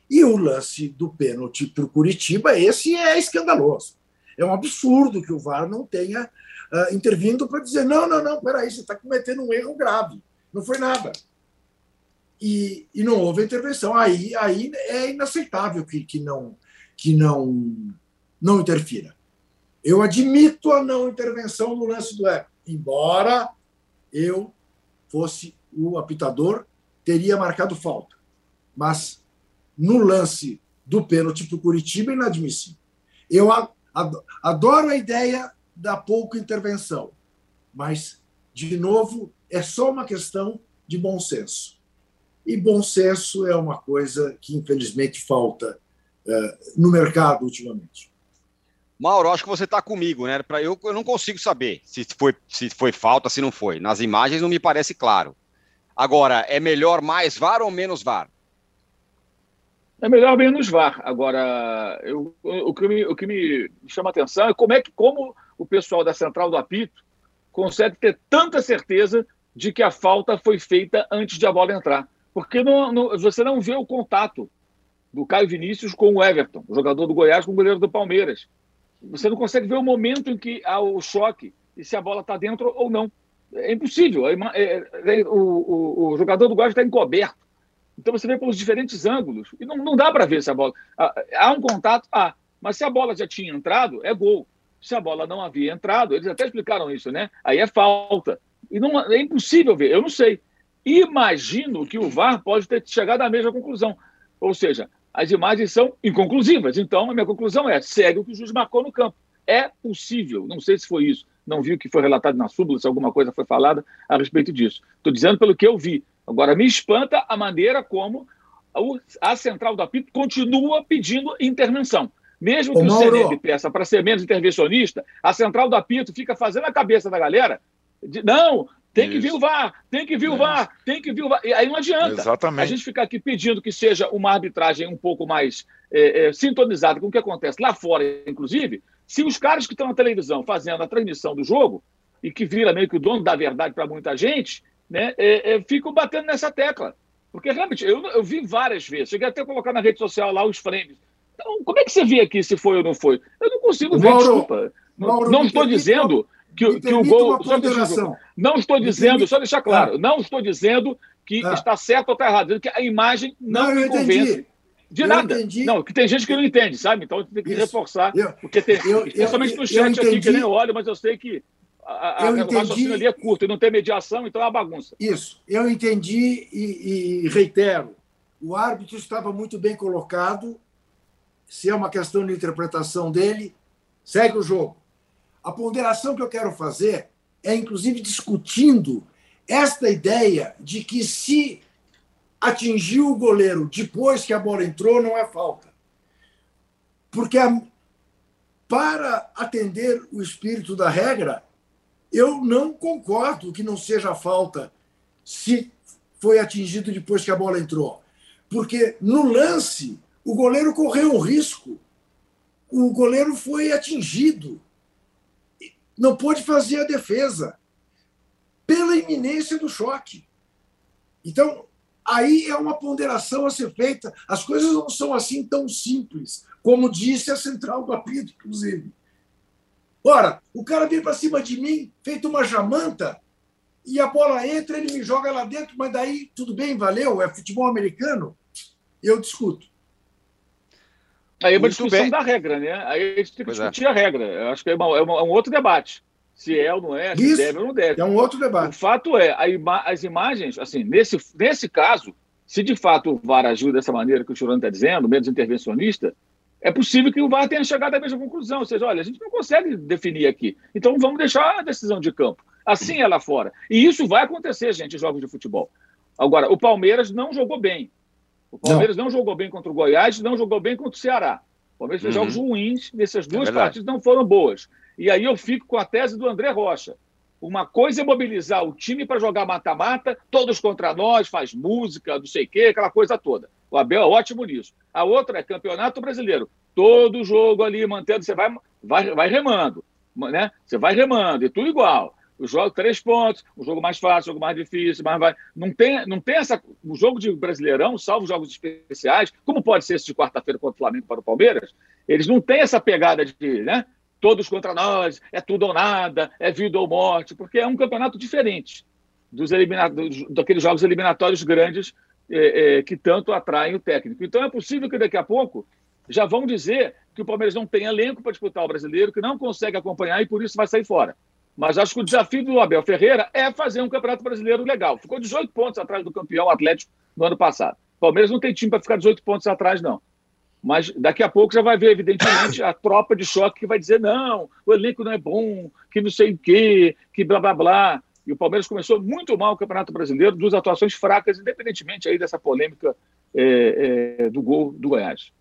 e o lance do pênalti para o Curitiba, esse é escandaloso. É um absurdo que o VAR não tenha uh, intervindo para dizer: não, não, não, peraí, você está cometendo um erro grave. Não foi nada. E, e não houve intervenção. Aí, aí é inaceitável que, que, não, que não não interfira. Eu admito a não intervenção no lance do Everton, embora eu fosse o apitador, teria marcado falta. Mas no lance do pênalti para o Curitiba, inadmissível. Eu adoro a ideia da pouca intervenção, mas, de novo, é só uma questão de bom senso. E bom senso é uma coisa que, infelizmente, falta uh, no mercado ultimamente. Mauro, acho que você está comigo, né? Pra, eu, eu não consigo saber se foi, se foi falta, se não foi. Nas imagens não me parece claro. Agora, é melhor mais VAR ou menos VAR? É melhor menos VAR. Agora, eu, o, que me, o que me chama atenção é como é que como o pessoal da central do apito consegue ter tanta certeza de que a falta foi feita antes de a bola entrar. Porque não, não, você não vê o contato do Caio Vinícius com o Everton, o jogador do Goiás com o goleiro do Palmeiras. Você não consegue ver o momento em que há o choque e se a bola está dentro ou não. É impossível. É, é, é, o, o, o, jogador do Goiás está encoberto. Então você vê pelos diferentes ângulos e não, não dá para ver se a bola. Há um contato? Há. mas se a bola já tinha entrado, é gol. Se a bola não havia entrado, eles até explicaram isso, né? Aí é falta. E não, é impossível ver, eu não sei. Imagino que o VAR pode ter chegado à mesma conclusão. Ou seja, as imagens são inconclusivas. Então, a minha conclusão é: segue o que o juiz marcou no campo. É possível, não sei se foi isso, não vi o que foi relatado na súbula, se alguma coisa foi falada a respeito disso. Estou dizendo pelo que eu vi. Agora, me espanta a maneira como a central do apito continua pedindo intervenção. Mesmo que Ô, o CNM peça para ser menos intervencionista, a central do apito fica fazendo a cabeça da galera de, não, tem que vir o VAR, tem que vir o VAR, tem que vir o VAR. E aí não adianta Exatamente. a gente ficar aqui pedindo que seja uma arbitragem um pouco mais é, é, sintonizada com o que acontece lá fora, inclusive, se os caras que estão na televisão fazendo a transmissão do jogo, e que vira meio que o dono da verdade para muita gente, né, é, é, ficam batendo nessa tecla. Porque realmente, eu, eu vi várias vezes, cheguei até a colocar na rede social lá os frames. Então, como é que você vê aqui se foi ou não foi? Eu não consigo ver, Mauro, desculpa. Mauro, não, estou dizendo que, que o gol. não estou dizendo, só deixar claro, ah. não estou dizendo que ah. está certo ou está errado, dizendo que a imagem não, não me convence. De eu nada. Entendi. Não, que tem gente que não entende, sabe? Então tem que Isso. reforçar. Eu, porque tem, eu, especialmente no chat aqui, que nem eu olho, mas eu sei que a, a, o raciocínio ali é curto e não tem mediação, então é uma bagunça. Isso, eu entendi e, e reitero. O árbitro estava muito bem colocado. Se é uma questão de interpretação dele, segue o jogo. A ponderação que eu quero fazer é, inclusive, discutindo esta ideia de que se atingiu o goleiro depois que a bola entrou, não é falta. Porque a, para atender o espírito da regra, eu não concordo que não seja falta se foi atingido depois que a bola entrou. Porque no lance, o goleiro correu um risco. O goleiro foi atingido não pôde fazer a defesa pela iminência do choque. Então, aí é uma ponderação a ser feita. As coisas não são assim tão simples, como disse a central do apito, inclusive. Ora, o cara vem para cima de mim, feito uma jamanta, e a bola entra, ele me joga lá dentro, mas daí tudo bem, valeu, é futebol americano. Eu discuto. Aí é uma Muito discussão bem. da regra, né? Aí a gente tem que pois é. discutir é. a regra. Eu acho que é, uma, é, uma, é, um outro debate. Se é ou não é, se Isso. deve ou não deve. É um outro debate. O fato é, ima as imagens, assim, nesse, nesse caso, se de fato o VAR agiu dessa maneira que o Churano está dizendo, menos intervencionista, é possível que o VAR tenha chegado à mesma conclusão. Ou seja, olha, a gente não consegue definir aqui. Então vamos deixar a decisão de campo. Assim é lá fora. E isso vai acontecer, gente, em jogos de futebol. Agora, o Palmeiras não jogou bem. O Palmeiras não. não. jogou bem contra o Goiás, não jogou bem contra o Ceará. O Palmeiras fez uhum. jogos ruins nessas duas é partidas, não foram boas. E aí eu fico com a tese do André Rocha. Uma coisa é mobilizar o time para jogar mata-mata, todos contra nós, faz música, não sei o quê, aquela coisa toda. O Abel é ótimo nisso. A outra é campeonato brasileiro. Todo jogo ali mantendo, você vai, vai, vai remando. Né? Você vai remando, e tudo igual o jogo três pontos, um jogo mais fácil, um jogo mais difícil, mas vai. Não tem, não tem essa. O jogo de Brasileirão, salvo jogos especiais, como pode ser esse de quarta-feira contra o Flamengo para o Palmeiras, eles não têm essa pegada de, né? Todos contra nós, é tudo ou nada, é vida ou morte, porque é um campeonato diferente dos eliminados, daqueles jogos eliminatórios grandes é, é, que tanto atraem o técnico. Então é possível que daqui a pouco já vão dizer que o Palmeiras não tem elenco para disputar o brasileiro, que não consegue acompanhar e por isso vai sair fora. Mas acho que o desafio do Abel Ferreira é fazer um campeonato brasileiro legal. Ficou 18 pontos atrás do campeão Atlético no ano passado. O Palmeiras não tem time para ficar 18 pontos atrás, não. Mas daqui a pouco já vai ver, evidentemente, a tropa de choque que vai dizer: não, o elenco não é bom, que não sei o quê, que blá blá blá. E o Palmeiras começou muito mal o Campeonato Brasileiro, duas atuações fracas, independentemente aí dessa polêmica é, é, do gol do Goiás.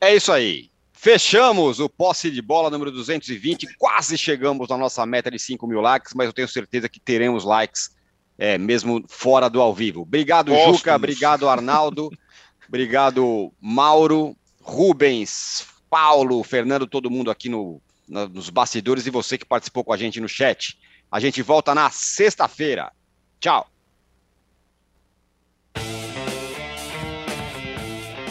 É isso aí. Fechamos o posse de bola número 220. Quase chegamos na nossa meta de 5 mil likes, mas eu tenho certeza que teremos likes é, mesmo fora do ao vivo. Obrigado, Juca. Obrigado, Arnaldo. obrigado, Mauro, Rubens, Paulo, Fernando, todo mundo aqui no, nos bastidores e você que participou com a gente no chat. A gente volta na sexta-feira. Tchau.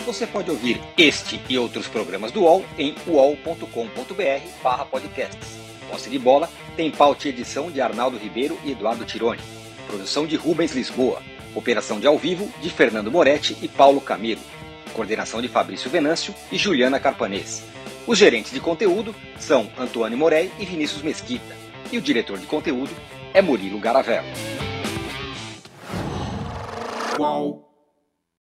Você pode ouvir este e outros programas do UOL em uol.com.br podcasts. Posse de bola tem pauta e edição de Arnaldo Ribeiro e Eduardo Tironi. Produção de Rubens Lisboa. Operação de ao vivo de Fernando Moretti e Paulo Camilo. Coordenação de Fabrício Venâncio e Juliana Carpanês. Os gerentes de conteúdo são Antônio Morei e Vinícius Mesquita e o diretor de conteúdo é Murilo Garavello.